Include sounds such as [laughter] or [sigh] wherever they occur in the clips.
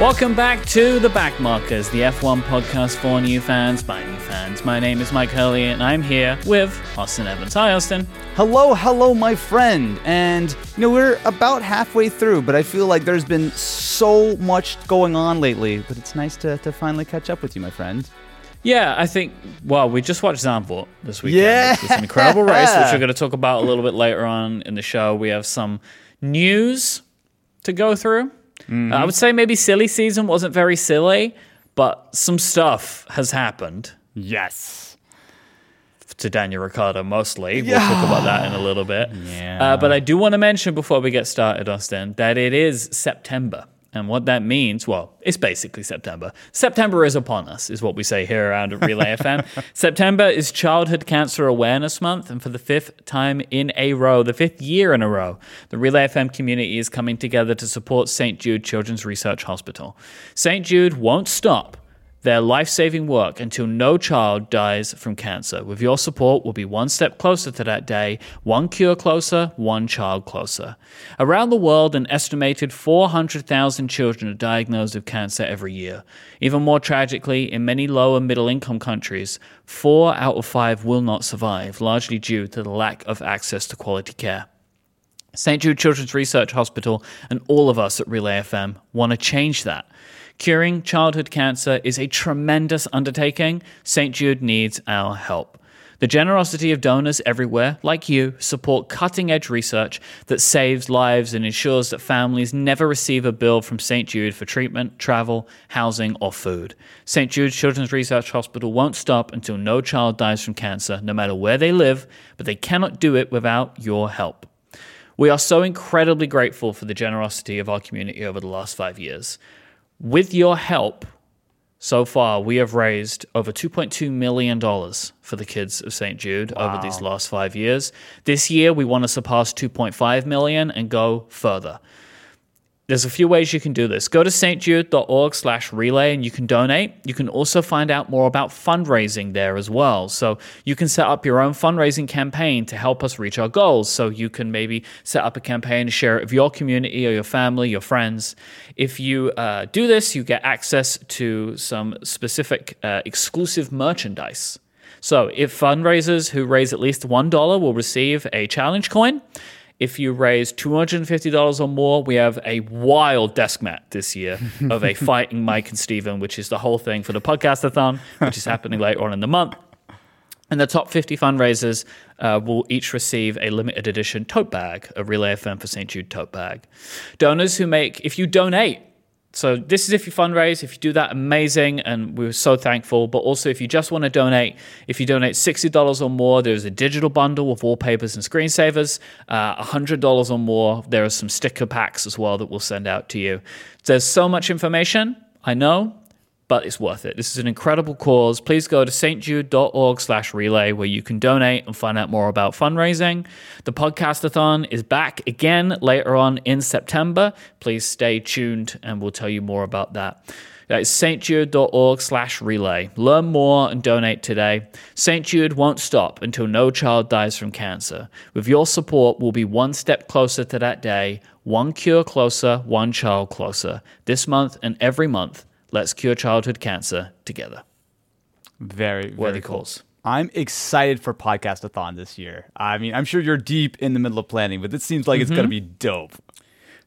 Welcome back to The Backmarkers, the F1 podcast for new fans by new fans. My name is Myke Hurley, and I'm here with Austin Evans. Hi, Austin. Hello, hello, my friend. And, you know, we're about halfway through, but I feel like there's been so much going on lately. But it's nice to, to finally catch up with you, my friend. Yeah, I think, well, we just watched Zandvoort this weekend. Yeah. Was an incredible [laughs] race, which we're going to talk about a little bit later on in the show. We have some news to go through. Uh, I would say maybe silly season wasn't very silly, but some stuff has happened Yes. to Daniel Ricciardo mostly. We'll talk about that in a little bit. Yeah. Uh, but I do want to mention before we get started, Austin, that it is September. And what that means, well, it's basically September. September is upon us, is what we say here around at Relay FM. [laughs] September is Childhood Cancer Awareness Month. And for the fifth time in a row, the fifth year in a row, the Relay FM community is coming together to support St. Jude Children's Research Hospital. St. Jude won't stop their life saving work until no child dies from cancer. With your support, we'll be one step closer to that day, one cure closer, one child closer. Around the world, an estimated 400,000 children are diagnosed with cancer every year. Even more tragically, in many low and middle income countries, four out of five will not survive, largely due to the lack of access to quality care. St. Jude Children's Research Hospital and all of us at Relay FM want to change that. Curing childhood cancer is a tremendous undertaking. St. Jude needs our help. The generosity of donors everywhere, like you, support cutting edge research that saves lives and ensures that families never receive a bill from St. Jude for treatment, travel, housing, or food. St. Jude Children's Research Hospital won't stop until no child dies from cancer, no matter where they live, but they cannot do it without your help. We are so incredibly grateful for the generosity of our community over the last five years. With your help, so far, we have raised over $2.2 million for the kids of St. Jude over these last five years. This year, we want to surpass 2.5 million and go further. There's a few ways you can do this. Go to stjude.org slash relay and you can donate. You can also find out more about fundraising there as well. So you can set up your own fundraising campaign to help us reach our goals. So you can maybe set up a campaign to share it with your community or your family, your friends. If you uh, do this, you get access to some specific uh, exclusive merchandise. So if fundraisers who raise at least $1 will receive a challenge coin, if you raise $250 or more, we have a wild desk mat this year [laughs] of a fighting Myke and Stephen, which is the whole thing for the podcastathon, which is happening later on in the month. And the top 50 fundraisers uh, will each receive a limited edition tote bag, a Relay FM for St. Jude tote bag. Donors who make, if you donate, so this is if you fundraise. If you do that, amazing, and we're so thankful. But also, if you just want to donate, if you donate sixty dollars or more, there's a digital bundle with wallpapers and screensavers. Uh, hundred dollars or more, there are some sticker packs as well that we'll send out to you. There's so much information, I know, but it's worth it. This is an incredible cause. Please go to stjude.org slash relay where you can donate and find out more about fundraising. The podcastathon is back again later on in September. Please stay tuned and we'll tell you more about that. That is stjude.org slash relay. Learn more and donate today. St. Jude won't stop until no child dies from cancer. With your support, we'll be one step closer to that day, one cure closer, one child closer. This month and every month, let's cure childhood cancer together. Very, very Worthy cool. calls. I'm excited for Podcastathon this year. I mean, I'm sure you're deep in the middle of planning, but it seems like it's going to be dope.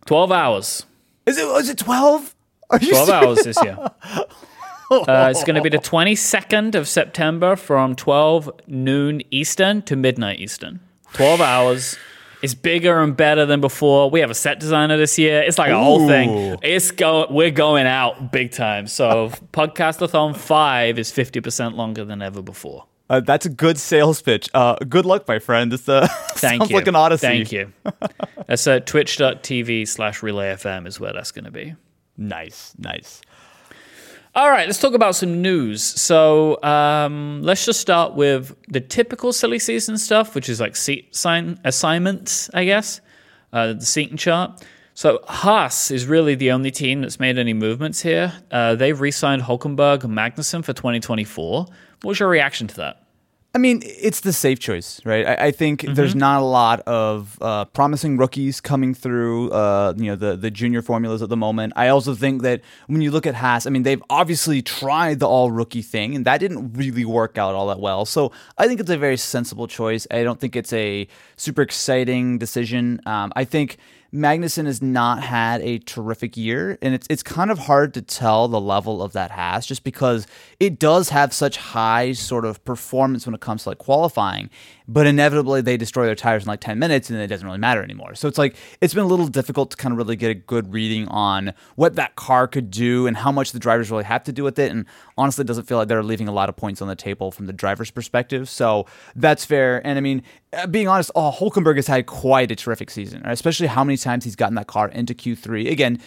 12 hours. Is it, was it 12? Are you 12 serious? hours this year. [laughs] Uh, it's going to be the 22nd of September from 12 noon Eastern to midnight Eastern. 12 hours. It's bigger and better than before. We have a set designer this year. It's like a whole thing. It's go. We're going out big time. So [laughs] Podcastathon five is 50% longer than ever before. Uh, that's a good sales pitch. Uh, good luck, my friend. This uh, [laughs] Thank sounds you. like an odyssey. Thank you. That's at twitch.tv slash relay FM is where that's going to be. Nice, nice. All right, let's talk about some news. So um, let's just start with the typical silly season stuff, which is like seat sign assignments, I guess, uh, the seating chart. So Haas is really the only team that's made any movements here. Uh, they've re-signed Hulkenberg and Magnussen for 2024. What was your reaction to that? I mean, it's the safe choice, right? I, I think Mm-hmm. there's not a lot of uh, promising rookies coming through, uh, you know, the the junior formulas at the moment. I also think that when you look at Haas, I mean, they've obviously tried the all rookie thing, and that didn't really work out all that well. So I think it's a very sensible choice. I don't think it's a super exciting decision. Um, I think. Magnussen has not had a terrific year, and it's it's kind of hard to tell the level of that has just because it does have such high sort of performance when it comes to like qualifying, but inevitably they destroy their tires in like 10 minutes and it doesn't really matter anymore. So it's like it's been a little difficult to kind of really get a good reading on what that car could do and how much the drivers really have to do with it. And honestly, it doesn't feel like they're leaving a lot of points on the table from the driver's perspective. So that's fair. And I mean, uh, being honest, oh, Hulkenberg has had quite a terrific season, especially how many times he's gotten that car into Q3. Again,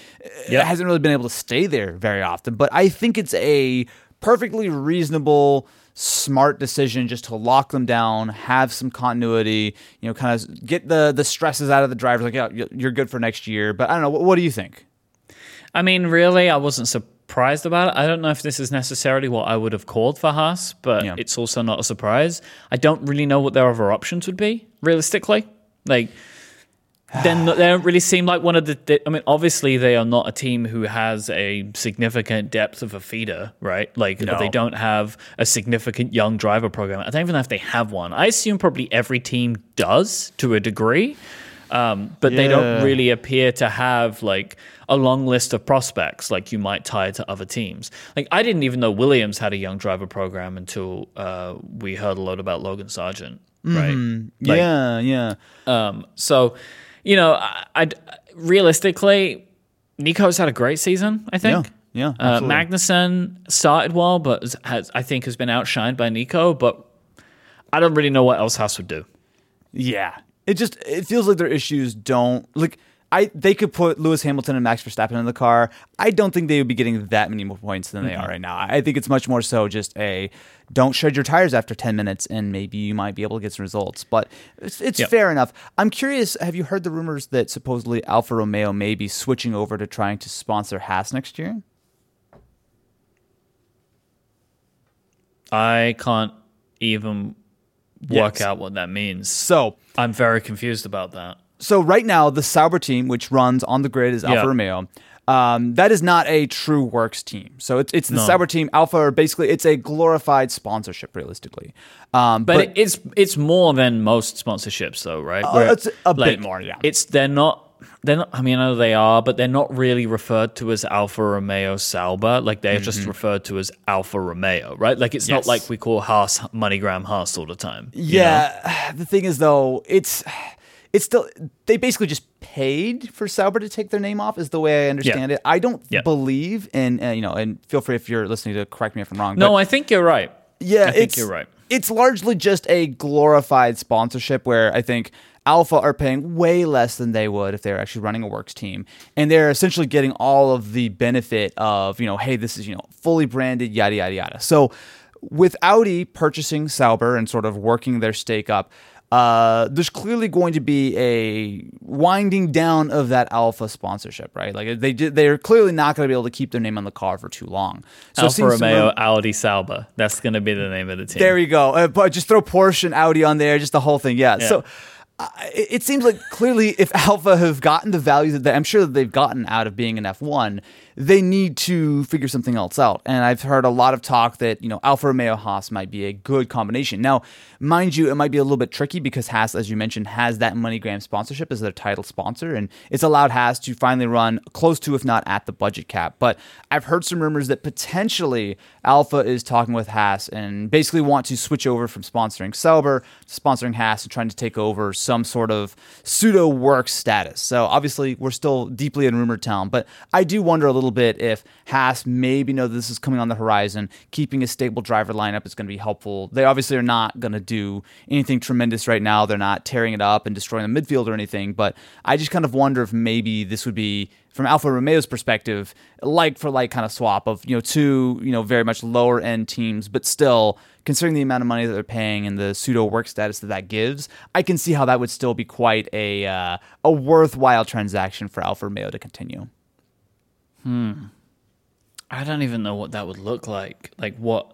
Yep. it hasn't really been able to stay there very often, but I think it's a perfectly reasonable, smart decision just to lock them down, have some continuity, you know, kind of get the the stresses out of the drivers. Like, yeah, you- you're good for next year. But I don't know. What, what do you think? I mean, really, I wasn't surprised about it. I don't know if this is necessarily what I would have called for Haas, but Yeah. it's also not a surprise. I don't really know what their other options would be, realistically. Like, [sighs] then they don't really seem like one of the. the- I mean, obviously, they are not a team who has a significant depth of a feeder, right? Like, No. they don't have a significant young driver program. I don't even know if they have one. I assume probably every team does to a degree. Um, but they don't really appear to have like a long list of prospects like you might tie to other teams. Like I didn't even know Williams had a young driver program until uh, we heard a lot about Logan Sargeant, right? Like, yeah, yeah. Um, so, you know, I, I'd realistically, Nico's had a great season. I think. Yeah, yeah, Uh. Magnussen started well, but has- has I think has been outshined by Nico. But I don't really know what else Haas would do. Yeah. It just it feels like their issues don't like I they could put Lewis Hamilton and Max Verstappen in the car. I don't think they would be getting that many more points than they mm-hmm. are right now. I think it's much more so just a don't shed your tires after 10 minutes and maybe you might be able to get some results. But it's, it's Yep. fair enough. I'm curious, have you heard the rumors that supposedly Alfa Romeo may be switching over to trying to sponsor Haas next year? I can't even work Yes. out what that means. So, I'm very confused about that. so right now the Sauber team, which runs on the grid, is Alfa Yeah. Romeo. Um, that is not a true works team. So it's it's the No. Sauber team. Alfa basically it's a glorified sponsorship, realistically. Um, But, but, it's it's more than most sponsorships, though, right? Uh, it's a bit more, yeah. It's they're not. They're not. I mean, I know they are, but they're not really referred to as Alfa Romeo Sauber. Like they're just referred to as Alfa Romeo, right? Like it's Mm-hmm. Yes. not like we call Haas MoneyGram Haas all the time. you know? yeah, [sighs] the thing is though, it's it's still they basically just paid for Sauber to take their name off. Is the way I understand it. I don't Yeah. believe, and uh, you know, and feel free if you're listening to correct me if I'm wrong. No, I think you're right. Yeah, I think it's, you're right. It's largely just a glorified sponsorship where I think Alfa are paying way less than they would if they were actually running a works team, and they're essentially getting all of the benefit of you know, hey, this is you know fully branded, yada yada yada. So with Audi purchasing Sauber and sort of working their stake up. Uh, there's clearly going to be a winding down of that Alfa sponsorship, right? Like they they're clearly not going to be able to keep their name on the car for too long. So Alfa to Romeo me- Audi Sauber. That's going to be the name of the team. there you go. Uh, but just throw Porsche and Audi on there, just the whole thing. Yeah. So it, it seems like clearly, if Alfa have gotten the value that they, I'm sure that they've gotten out of being an F1, they need to figure something else out. And I've heard a lot of talk that you know Alfa Romeo Haas might be a good combination. Now, mind you, it might be a little bit tricky because Haas, as you mentioned, has that MoneyGram sponsorship as their title sponsor, and it's allowed Haas to finally run close to, if not at the budget cap. But I've heard some rumors that potentially Alfa is talking with Haas and basically want to switch over from sponsoring Sauber to sponsoring Haas and trying to take over some sort of pseudo work status. So obviously, we're still deeply in rumor town, but I do wonder a little bit if Haas maybe know this is coming on the horizon. Keeping a stable driver lineup is going to be helpful. They obviously are not going to do anything tremendous right now. They're not tearing it up and destroying the midfield or anything, but I just kind of wonder if maybe this would be from Alfa Romeo's perspective, like for like kind of swap of you know two you know very much lower end teams, but still considering the amount of money that they're paying and the pseudo work status that that gives, I can see how that would still be quite a uh, a worthwhile transaction for Alfa Romeo to continue. Hmm. I don't even know what that would look like. Like what?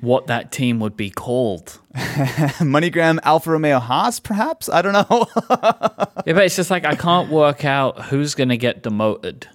what that team would be called. [laughs] MoneyGram Alfa Romeo Haas, perhaps? I don't know. [laughs] Yeah, but it's just like I can't work out who's going to get demoted,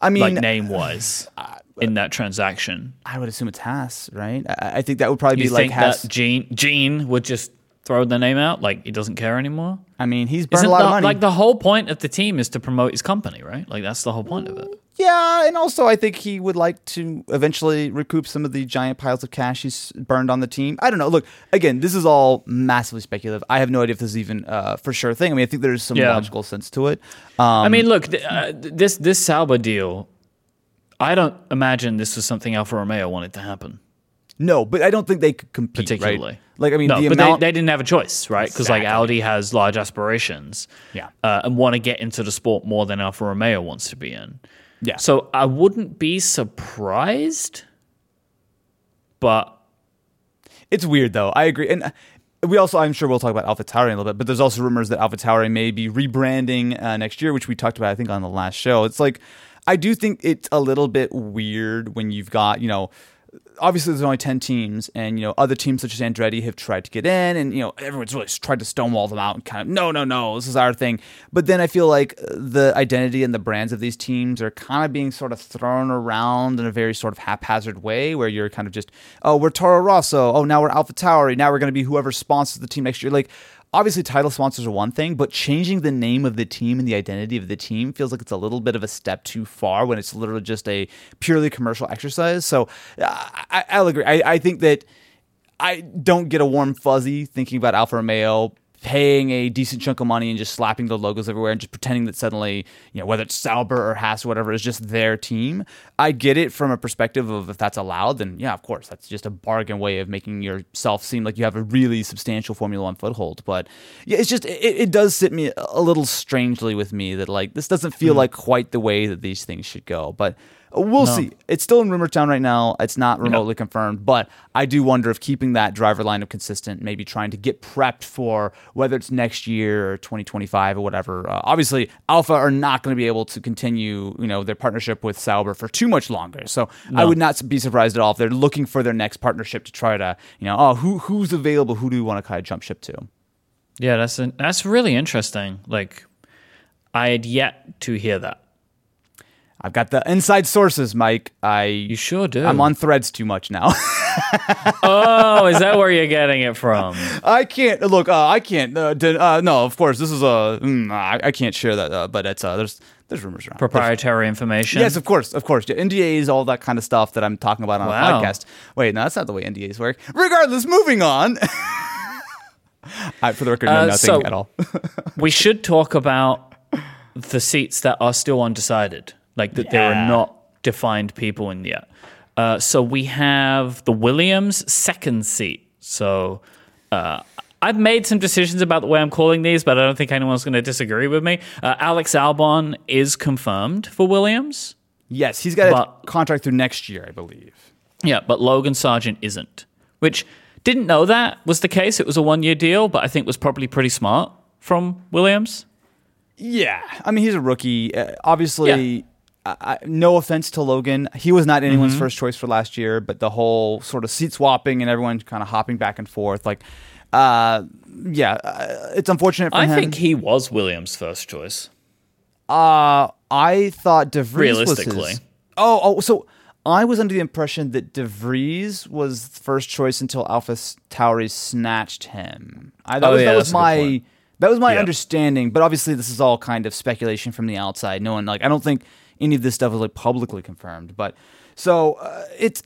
I mean, like name wise, [sighs] uh, in that transaction. I would assume it's Haas, right? I, I think that would probably You be like Haas. Gene Gene would just throw the name out, like he doesn't care anymore? I mean, he's burned Isn't a lot the, of money. like the whole point of the team is to promote his company, right? Like that's the whole point of it. yeah, and also I think he would like to eventually recoup some of the giant piles of cash he's burned on the team. I don't know. Look, again, this is all massively speculative. I have no idea if this is even uh, for sure thing. I mean, I think there's some Yeah. logical sense to it. Um, I mean, look, th- uh, this this Sauber deal. I don't imagine this was something Alfa Romeo wanted to happen. No, but I don't think they could compete, Particularly. right? Like, I mean, No, the but amount. they, they didn't have a choice, right? Because like Audi has large aspirations, Yeah. uh, and want to get into the sport more than Alfa Romeo wants to be in. yeah. So I wouldn't be surprised, but It's weird though. I agree, and uh, we also, I'm sure we'll talk about AlphaTauri in a little bit. But there's also rumors that AlphaTauri may be rebranding uh, next year, which we talked about, I think, on the last show. It's like I do think it's a little bit weird when you've got you know. Obviously, there's only ten teams, and you know other teams such as Andretti have tried to get in, and you know everyone's really tried to stonewall them out and kind of no, no, no, this is our thing. But then I feel like the identity and the brands of these teams are kind of being sort of thrown around in a very sort of haphazard way, where you're kind of just, oh, we're Toro Rosso, oh, now we're AlphaTauri, now we're going to be whoever sponsors the team next year. Like, obviously, title sponsors are one thing, but changing the name of the team and the identity of the team feels like it's a little bit of a step too far when it's literally just a purely commercial exercise. So I, I'll agree. I, I think that I don't get a warm fuzzy thinking about Alfa Romeo paying a decent chunk of money and just slapping the logos everywhere and just pretending that suddenly, you know, whether it's Sauber or Haas or whatever, is just their team. I get it from a perspective of if that's allowed, then yeah, of course, that's just a bargain way of making yourself seem like you have a really substantial Formula One foothold. But yeah, it's just, it, it does sit me a little strangely with me that like this doesn't feel hmm. like quite the way that these things should go. But We'll see. It's still in rumor town right now. It's not remotely confirmed, but I do wonder if keeping that driver lineup consistent, maybe trying to get prepped for whether it's next year or 2025 or whatever. Uh, obviously, Alfa are not going to be able to continue, you know, their partnership with Sauber for too much longer. So I would not be surprised at all if they're looking for their next partnership to try to, you know, oh, who who's available? Who do we want to kind of jump ship to? yeah, that's an, that's really interesting. Like I had yet to hear that. I've got the inside sources, Myke. I You sure do. I'm on threads too much now. [laughs] Oh, is that where you're getting it from? I can't look. Uh, I can't. Uh, den- uh, no, of course, this is a. Mm, I, I can't share that. Uh, but it's uh, there's there's rumors around. Proprietary information. Yes, of course, of course. Yeah, NDAs, all that kind of stuff that I'm talking about on Wow. a podcast. Wait, no, that's not the way NDAs work. Regardless, moving on. [laughs] I, for the record, know Uh, nothing so- at all. [laughs] we should talk about the seats that are still undecided, like that there are not defined people in yet. Uh, so we have the Williams second seat. So uh, I've made some decisions about the way I'm calling these, but I don't think anyone's going to disagree with me. Uh, Alex Albon is confirmed for Williams. yes, he's got a contract through next year, I believe. Yeah, but Logan Sargeant isn't, which didn't know that was the case. It was a one year deal, but I think was probably pretty smart from Williams. Yeah, I mean he's a rookie. Uh, obviously, I, I, no offense to Logan, he was not anyone's Mm-hmm. first choice for last year. But the whole sort of seat swapping and everyone kind of hopping back and forth, like, uh, yeah, uh, it's unfortunate for I him. I think he was Williams' first choice. Uh, I thought DeVries was Realistically. his. Oh, oh, so I was under the impression that DeVries was first choice until Alpha Tauri snatched him. I, that Oh, was, yeah, that was my that was my Yeah. understanding. But obviously, this is all kind of speculation from the outside. No one like I don't think any of this stuff is like publicly confirmed. But so uh, it's.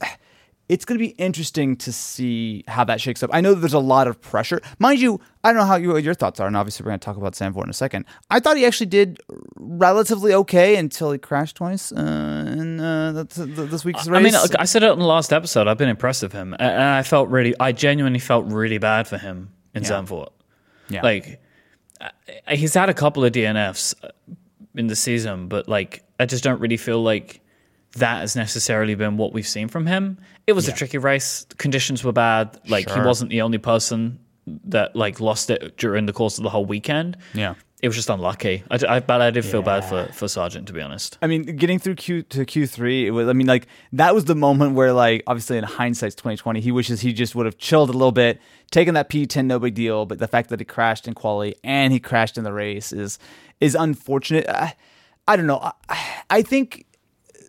It's going to be interesting to see how that shakes up. I know that there's a lot of pressure. Mind you, I don't know how you, what your thoughts are, and obviously we're going to talk about Sanford in a second. I thought he actually did relatively okay until he crashed twice uh, in uh, th- th- this week's race. I mean, I said it in the last episode. I've been impressed with him, and I felt really, I genuinely felt really bad for him in Zandvoort. Yeah. Like, uh, he's had a couple of DNFs in the season, but like, I just don't really feel like that has necessarily been what we've seen from him. It was a tricky race. Conditions were bad. Like, he wasn't the only person that like lost it during the course of the whole weekend. Yeah. It was just unlucky. I, I but I did feel bad for for Sargeant to be honest. I mean, getting through Q to Q three, it was. I mean, like that was the moment where, like, obviously in hindsight, twenty twenty, he wishes he just would have chilled a little bit, taken that P ten, no big deal. But the fact that he crashed in quali and he crashed in the race is is unfortunate. I, I don't know. I, I think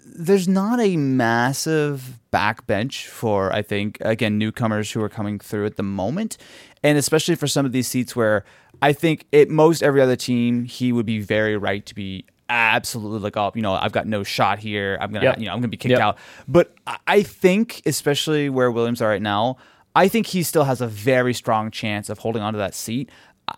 there's not a massive backbench for I think again newcomers who are coming through at the moment, and especially for some of these seats where I think at most every other team he would be very right to be absolutely like oh you know I've got no shot here I'm gonna Yep. you know I'm gonna be kicked Yep. out. But I- think especially where Williams are right now, I think he still has a very strong chance of holding onto that seat.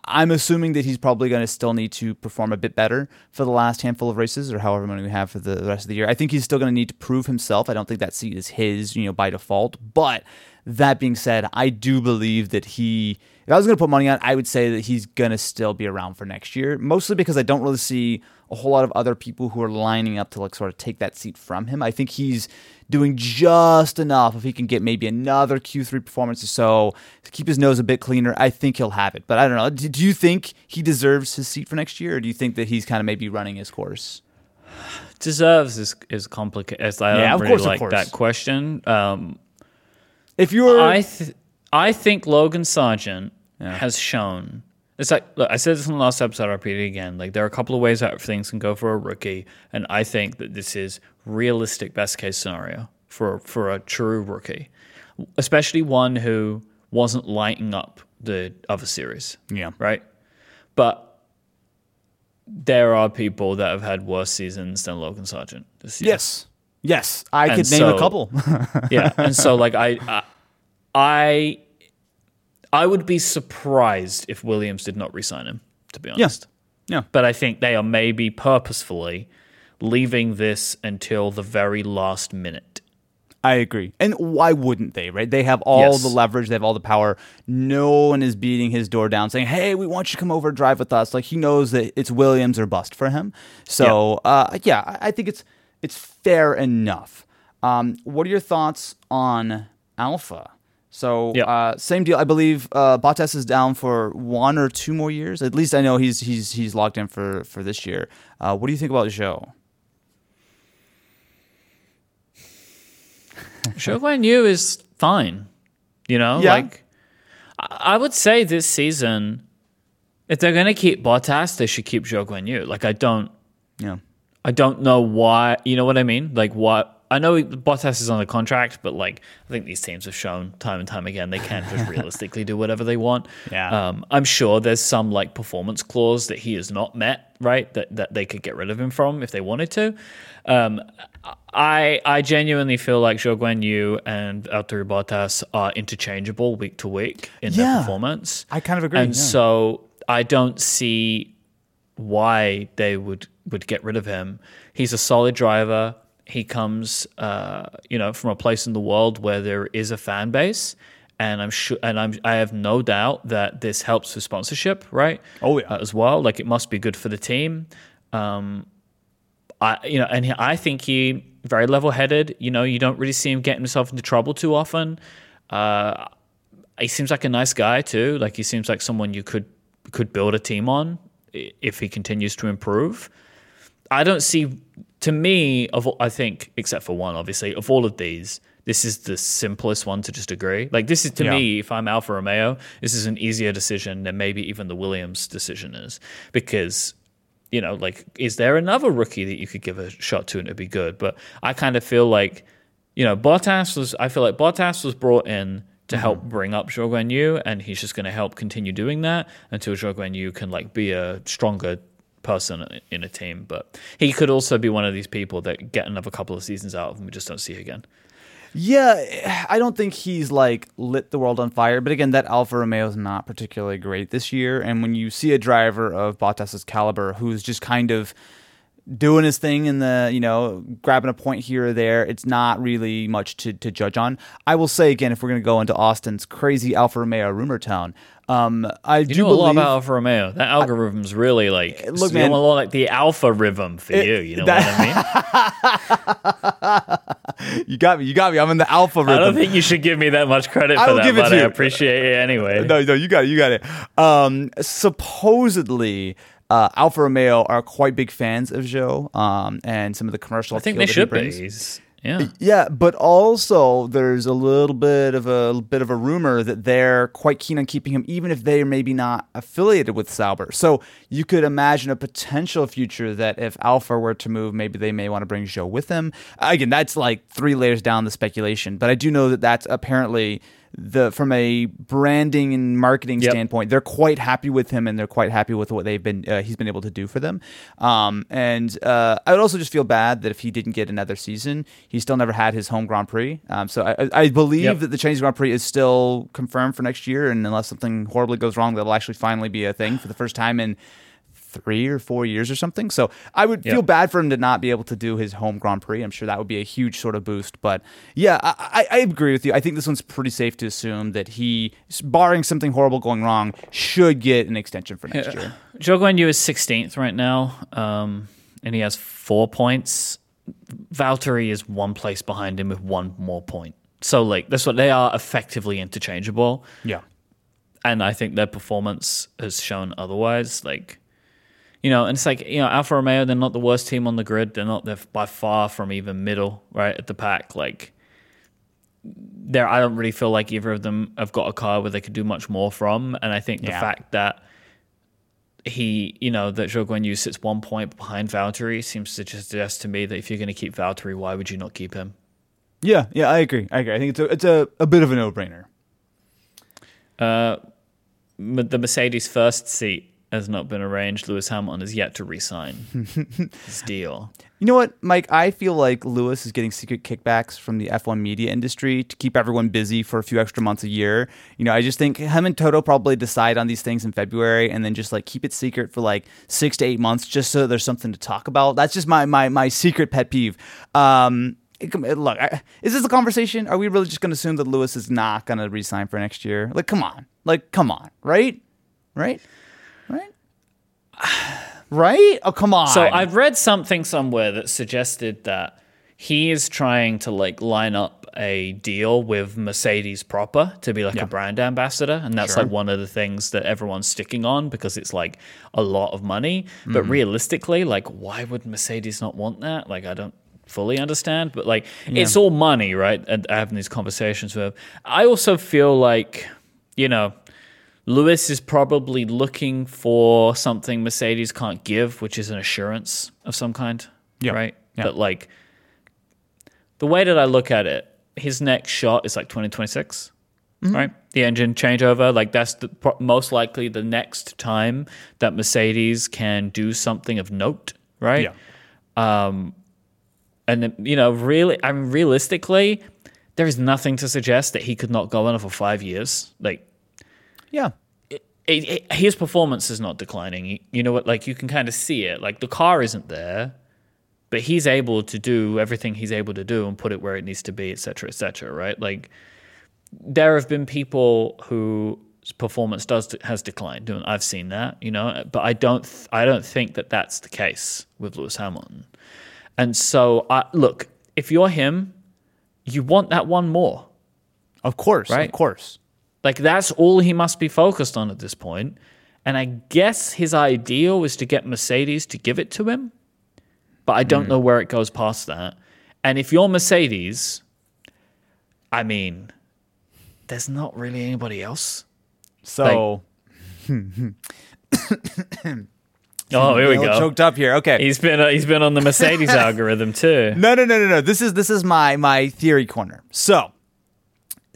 I'm assuming that he's probably going to still need to perform a bit better for the last handful of races or however many we have for the rest of the year. I think he's still going to need to prove himself. I don't think that seat is his, you know, by default. But that being said, I do believe that he, if I was going to put money on, I would say that he's going to still be around for next year, mostly because I don't really see a whole lot of other people who are lining up to like sort of take that seat from him. I think he's doing just enough if he can get maybe another Q3 performance or so to keep his nose a bit cleaner. I think he'll have it. But I don't know. Do, you think he deserves his seat for next year or do you think that he's kind of maybe running his course? Deserves is is complicated. I Yeah, don't of really course, of like course. that question. Um, If you're, I th- I think Logan Sargeant has shown. It's like look, I said this in the last episode. I'll repeat it again. Like there are a couple of ways that things can go for a rookie, and I think that this is realistic best case scenario for for a true rookie, especially one who wasn't lighting up the other series. Yeah. Right. But there are people that have had worse seasons than Logan Sargeant this year. Yes. Yes. I And could name so- a couple. yeah [laughs] and so like I, I i would be surprised if williams did not resign him to be honest yeah. but i think they are maybe purposefully leaving this until the very last minute I agree. And why wouldn't they, right? They have all Yes. the leverage, they have all the power. No one is beating his door down saying, hey, we want you to come over and drive with us. Like he knows that it's Williams or bust for him. So, yeah, uh, yeah I I think it's it's fair enough. Um, what are your thoughts on Alfa? So, Yeah. uh, same deal. I believe uh, Bottas is down for one or two more years. At least I know he's he's he's locked in for for this year. Uh, what do you think about Zhou? [laughs] Zhou Guan Yu is fine you know Yeah. like I I would say this season, if they're going to keep Bottas, they should keep Zhou Guan Yu. Like, I don't, Yeah. I don't know why. You know what I mean? Like what? I know Bottas is on the contract, but like I think these teams have shown time and time again they can't just [laughs] realistically do whatever they want. Yeah. Um, I'm sure there's some like performance clause that he has not met, right? That that they could get rid of him from if they wanted to. Um, I I genuinely feel like Zhou Guan Yu and Valtteri Bottas are interchangeable week to week in Yeah. their performance. I kind of agree. And yeah. so I don't see why they would would get rid of him. He's a solid driver. He comes, uh, you know, from a place in the world where there is a fan base, and I'm sure, and I'm, I have no doubt that this helps with sponsorship, right? Oh, yeah. uh, as well. Like it must be good for the team. Um, I, you know, and he, I think he very level headed. You know, you don't really see him getting himself into trouble too often. Uh, he seems like a nice guy too. Like he seems like someone you could could build a team on if he continues to improve. I don't see. To me, of I think, except for one, obviously, of all of these, this is the simplest one to just agree. Like this is to Yeah. me, if I'm Alfa Romeo, this is an easier decision than maybe even the Williams decision is because you know, like, is there another rookie that you could give a shot to and it'd be good? But I kind of feel like, you know, Bottas was, I feel like Bottas was brought in to help mm-hmm. bring up Zhou Guan Yu, and he's just going to help continue doing that until Zhou Guan Yu can, like, be a stronger person in a team. But he could also be one of these people that get another couple of seasons out of and we just don't see again. Yeah, I don't think he's like lit the world on fire. But again, that Alfa Romeo is not particularly great this year. And when you see a driver of Bottas's caliber who's just kind of doing his thing in the, you know, grabbing a point here or there, it's not really much to, to judge on. I will say again, if we're going to go into Austin's crazy Alfa Romeo rumor town, um, I You do know a lot believe about Alfa Romeo. That algorithm's really like, Look, man- a lot like the Alpha rhythm for you. You know what I mean? [laughs] you got me, you got me. I'm in the Alpha I don't think you should give me that much credit I for that, give it but I appreciate it anyway. no, no, you got it. You got it. Um, supposedly, uh, Alfa Romeo are quite big fans of Zhou um, and some of the commercial. I think they should be. He's- yeah. Yeah, but also there's a little bit of a bit of a rumor that they're quite keen on keeping him, even if they are maybe not affiliated with Sauber. So you could imagine a potential future that if Alfa were to move, maybe they may want to bring Zhou with them. Again, that's like three layers down the speculation, but I do know that that's apparently the from a branding and marketing Yep. standpoint, they're quite happy with him and they're quite happy with what they've been uh, he's been able to do for them. Um, and uh, I would also just feel bad that if he didn't get another season, he still never had his home Grand Prix. Um, so I, I- believe Yep. that the Chinese Grand Prix is still confirmed for next year, and unless something horribly goes wrong, that'll actually finally be a thing for the first time in three or four years or something. So I would Yep. feel bad for him to not be able to do his home Grand Prix. I'm sure that would be a huge sort of boost. But yeah, I, I, agree with you. I think this one's pretty safe to assume that he, barring something horrible going wrong, should get an extension for next year. Zhou Guan Yu is 16th right now, um, and he has four points. Valtteri is one place behind him with one more point. So, like, that's what they are effectively interchangeable. Yeah. and I think their performance has shown otherwise. Like, you know, and it's like you know, Alfa Romeo, they're not the worst team on the grid. They're not. They're by far from even middle, right at the pack. Like, there, I don't really feel like either of them have got a car where they could do much more from. And I think the Yeah. fact that he, you know, that Zhou Guan Yu sits one point behind Valtteri seems to suggest to me that if you're going to keep Valtteri, why would you not keep him? Yeah, yeah, I agree. I agree. I think it's a it's a, a bit of a no brainer. Uh, the Mercedes first seat has not been arranged. Lewis Hamilton is yet to re-sign [laughs] his deal. You know what, Myke? I feel like Lewis is getting secret kickbacks from the F1 media industry to keep everyone busy for a few extra months a year. You know, I just think him and Toto probably decide on these things in February and then just like keep it secret for like six to eight months just so there's something to talk about. That's just my my my secret pet peeve. Um, look, I, is this a conversation? Are we really just going to assume that Lewis is not going to resign for next year? Like, come on, like, come on, right, right, right, right? Oh, come on. So I've read something somewhere that suggested that he is trying to like line up a deal with Mercedes proper to be like Yeah. a brand ambassador, and that's Sure. like one of the things that everyone's sticking on because it's like a lot of money. But Mm-hmm. realistically, like, why would Mercedes not want that? Like, I don't fully understand, but like, it's all money, right? And having these conversations with, I also feel like, you know. Lewis is probably looking for something Mercedes can't give, which is an assurance of some kind. Yeah. Right? Yeah. But like the way that I look at it, his next shot is like 2026. Mm-hmm. Right? The engine changeover, like that's the pro- most likely the next time that Mercedes can do something of note, right? yeah. And you know, really, I mean, realistically, there is nothing to suggest that he could not go on for five years. Like, Yeah. It, his performance is not declining. You- know what? Like you can kind of see it. Like the car isn't there, but he's able to do everything he's able to do and put it where it needs to be, et cetera, et cetera. Right? Like there have been people whose performance does has declined. I've seen that. You know, but I don't. th- I don't think that that's the case with Lewis Hamilton. And so, I, look, if you're him, you want that one more. Of course. Right? Of course. Like that's all he must be focused on at this point. And I guess his ideal was to get Mercedes to give it to him, but I don't know where it goes past that. And if you're Mercedes, I mean, there's not really anybody else. So. [coughs] Oh, here we go. Choked up here. Okay. He's been uh, he's been on the Mercedes [laughs] algorithm too. No, no, no, no, no. This is this is my my theory corner. So,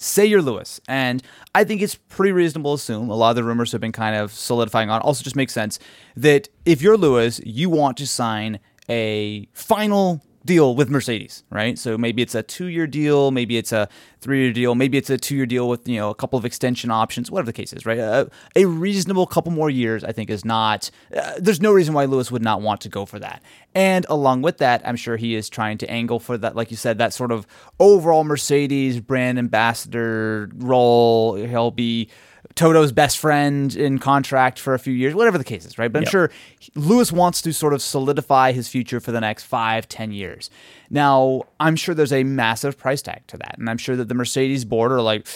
say you're Lewis, and I think it's pretty reasonable to assume a lot of the rumors have been kind of solidifying on. Also, just makes sense that if you're Lewis, you want to sign a final deal with Mercedes, right? So maybe it's a two-year deal, maybe it's a three-year deal, maybe it's a two-year deal with you know a couple of extension options, whatever the case is, right? A, a reasonable couple more years, I think, is not. Uh, there's no reason why Lewis would not want to go for that. And along with that, I'm sure he is trying to angle for that, like you said, that sort of overall Mercedes brand ambassador role. He'll be Toto's best friend in contract for a few years, whatever the case is, right? But I'm Yep. sure Lewis wants to sort of solidify his future for the next five, ten years. Now, I'm sure there's a massive price tag to that. And I'm sure that the Mercedes board are like,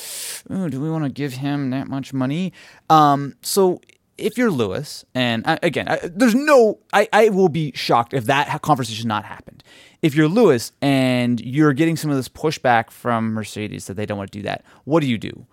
oh, do we want to give him that much money? Um, so if you're Lewis, and I, again, I, there's no, I, I will be shocked if that conversation not happened. If you're Lewis and you're getting some of this pushback from Mercedes that they don't want to do that, what do you do?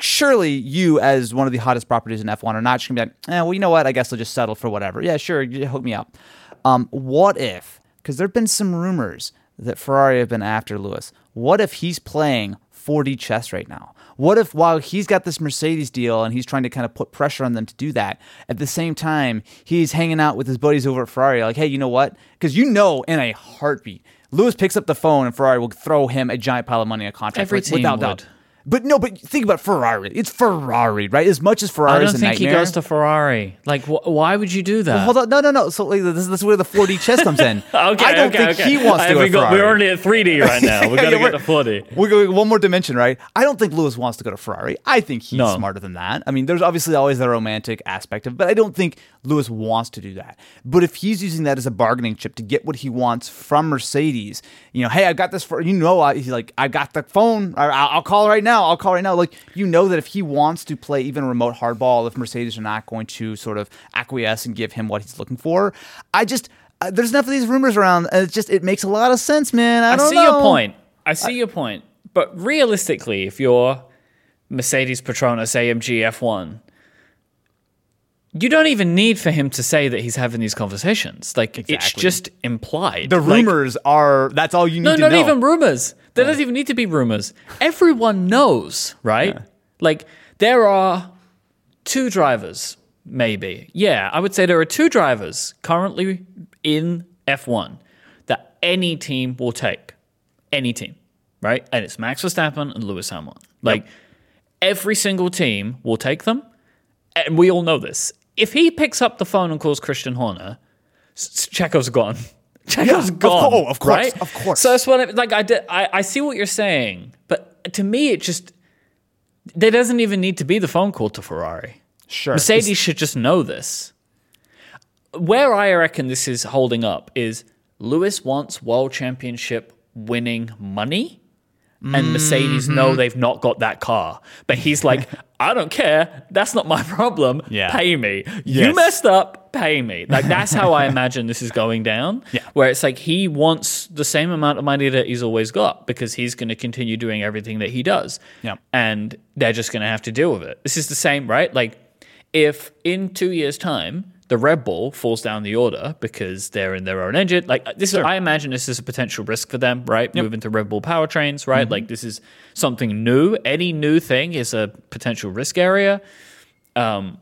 Surely you, as one of the hottest properties in F1, are not just gonna be like, eh, well, you know what? I guess I'll just settle for whatever. Yeah, sure, you hook me up. Um, what if? Because there've been some rumors that Ferrari have been after Lewis. What if he's playing 4D chess right now? What if while he's got this Mercedes deal and he's trying to kind of put pressure on them to do that, at the same time he's hanging out with his buddies over at Ferrari, like, hey, you know what? Because you know in a heartbeat, Lewis picks up the phone and Ferrari will throw him a giant pile of money in a contract Every team without would. doubt. But no, but think about Ferrari. It's Ferrari, right? As much as I Ferrari don't is a think he goes to Ferrari. Like, wh- why would you do that? Hold on, no, no, no. So like, this, this is where the 4D chess comes in. [laughs] Okay, I don't okay, think okay. he wants to I- go we to got- Ferrari. We're already at 3D right [laughs] now. We got to Yeah, get to 40. We're going one more dimension, right? I don't think Lewis wants to go to Ferrari. I think he's No. smarter than that. I mean, there's obviously always the romantic aspect of, it, but I don't think Lewis wants to do that. But if he's using that as a bargaining chip to get what he wants from Mercedes, you know, hey, I got this for you know, I, he's like, I got the phone. I, I'll, I'll call right now. I'll call right now. Like you know that if he wants to play even remote hardball, if Mercedes are not going to sort of acquiesce and give him what he's looking for, I just. Uh, there's enough of these rumors around, and it's just it makes a lot of sense, man. I, I see know. your point. I see your point. But realistically, if you're Mercedes Petronas AMG F1, you don't even need for him to say that he's having these conversations. Like it's just implied. The Like, rumors are that's all you need no, not know. even rumors. There doesn't even need to be rumors. Everyone knows, right? Like there are two drivers, maybe. Yeah, I would say there are two drivers currently in F1 that any team will take. Any team, right? And it's Max Verstappen and Lewis Hamilton. Like every single team will take them, and we all know this. If he picks up the phone and calls Christian Horner, S- Checo's gone. [laughs] Checo's of gone. cour- oh, of course, right? of course. So that's what I, like I, did, I I see what you're saying, but to me it just there doesn't even need to be the phone call to Ferrari. Sure. Mercedes should just know this. Where I reckon this is holding up is Lewis wants world championship winning money. And Mercedes Mm-hmm. know they've not got that car. But he's like, [laughs] I don't care. That's not my [laughs] problem. Yeah. Pay me. Yes. You messed up. Pay me. [laughs] Like, that's how I imagine this is going down. Yeah. Where it's like he wants the same amount of money that he's always got because he's going to continue doing everything that he does. Yeah. And they're just going to have to deal with it. This is the same, right? Like, if in two years' time the Red Bull falls down the order because they're in their own engine, like this, I imagine this is a potential risk for them, right? Moving to Red Bull powertrains, right? Mm-hmm. Like this is something new. Any new thing is a potential risk area. Um,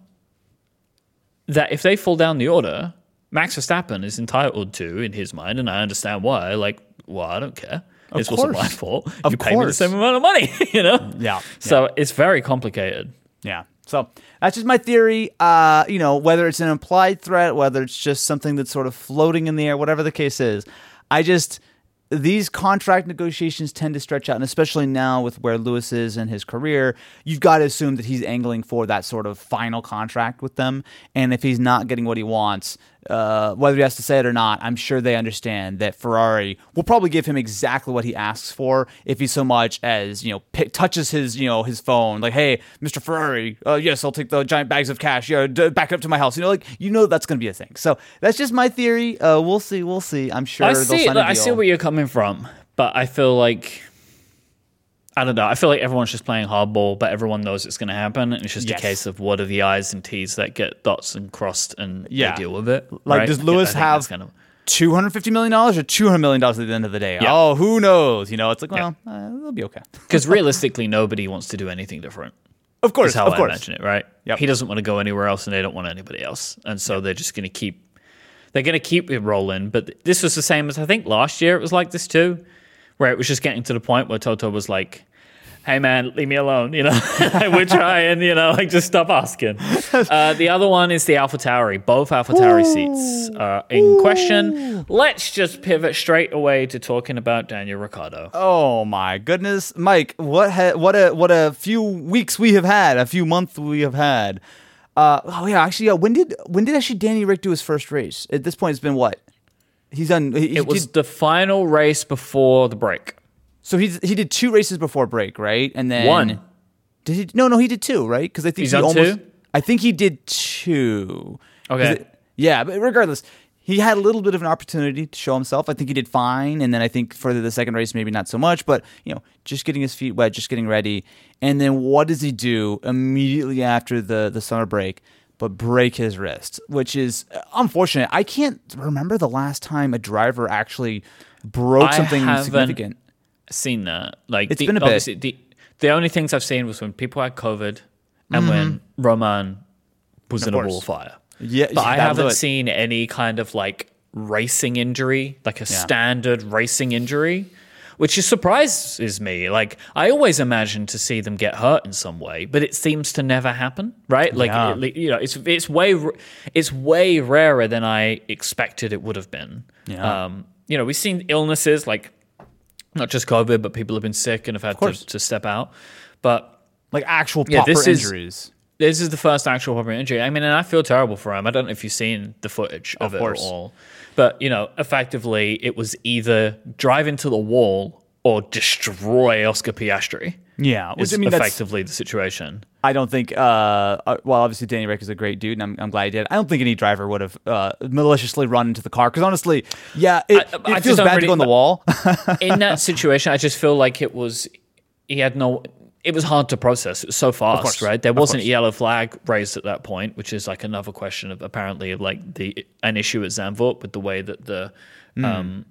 that if they fall down the order, Max Verstappen is entitled to, in his mind, and I understand why. Like, well, I don't care. this wasn't my fault. Of you pay me the same amount of money, [laughs] you know? Yeah. So it's very complicated. Yeah. So that's just my theory. Uh, you know, whether it's an implied threat, whether it's just something that's sort of floating in the air, whatever the case is, I just these contract negotiations tend to stretch out, and especially now with where Lewis is in his career, you've got to assume that he's angling for that sort of final contract with them. And if he's not getting what he wants, uh, whether he has to say it or not, I'm sure they understand that Ferrari will probably give him exactly what he asks for if he so much as you know pi touches his you know his phone like, hey, Mr. Ferrari, uh, yes, I'll take the giant bags of cash. Yeah, d- back up to my house. You know, like you know that's going to be a thing. So that's just my theory. Uh, we'll see. We'll see. I'm sure I they'll see. I see where you're coming from, but I feel like I don't know. I feel like everyone's just playing hardball, but everyone knows it's going to happen, and it's just Yes. a case of what are the I's and T's that get dots and crossed, and Yeah. they deal with it. Like, right? does Lewis think have- kind of Two hundred fifty million dollars or two hundred million dollars at the end of the day. Yeah. Oh, who knows? You know, it's like, well, uh, it'll be okay. because [laughs] realistically, nobody wants to do anything different. Of course, how of I course. imagine it, right? Yep. He doesn't want to go anywhere else, and they don't want anybody else, and so they're just going to keep. They're going to keep it rolling, but this was the same as I think last year. It was like this too, where it was just getting to the point where Toto was like, "Hey man, leave me alone," you know. [laughs] We're trying, you know, like just stop asking. Uh, the other one is the AlphaTauri. Both AlphaTauri seats are in question. Let's just pivot straight away to talking about Daniel Ricciardo. Oh my goodness, Myke! What ha- what a what a few weeks we have had, a few months we have had. Uh, oh yeah, actually, yeah. When did when did actually Danny Rick do his first race? At this point, it's been what? He's done. He It was did- the final race before the break. So he's he did two races before break, right? And then One. Did he? No, no, he did two, right? Because I think He's he almost. two? I think he did two. Okay. it- yeah, but regardless, he had a little bit of an opportunity to show himself. I think he did fine, and then I think for the second race, maybe not so much. But you know, just getting his feet wet, just getting ready, and then what does he do immediately after the the summer break? But break his wrist, which is uh, unfortunate. I can't remember the last time a driver actually broke something significant. Seen that? Like It's the, been a bit. the the only things I've seen was when people had COVID and when Romain was in a Mm-hmm. wall fire. Yeah, but I haven't seen any kind of like racing injury, like a standard racing injury, which surprises me. Like I always imagine to see them get hurt in some way, but it seems to never happen, right? Like Yeah. it- you know, it's it's way it's way rarer than I expected it would have been. Yeah. Um, you know, we've seen illnesses like not just COVID, but people have been sick and have had to, to step out. But Like actual Yeah, proper this is- injuries. this is the first actual proper injury. I mean, and I feel terrible for him. I don't know if you've seen the footage of, Of it course. at all. But, you know, effectively, it was either drive into the wall or destroy Oscar Piastri. Yeah, which I mean, effectively the situation. I don't think. Uh, uh, well, obviously, Danny Rick is a great dude, and I'm, I'm glad he did. I don't think any driver would have uh, maliciously run into the car because honestly, yeah, it, I- I it feels bad to go on the wall. In that [laughs] situation, I just feel like it was, he had no, it was hard to process. It was so fast, course. right? There wasn't a yellow flag raised at that point, which is like another question of apparently like the an issue at Zandvoort with the way that the Hmm. um,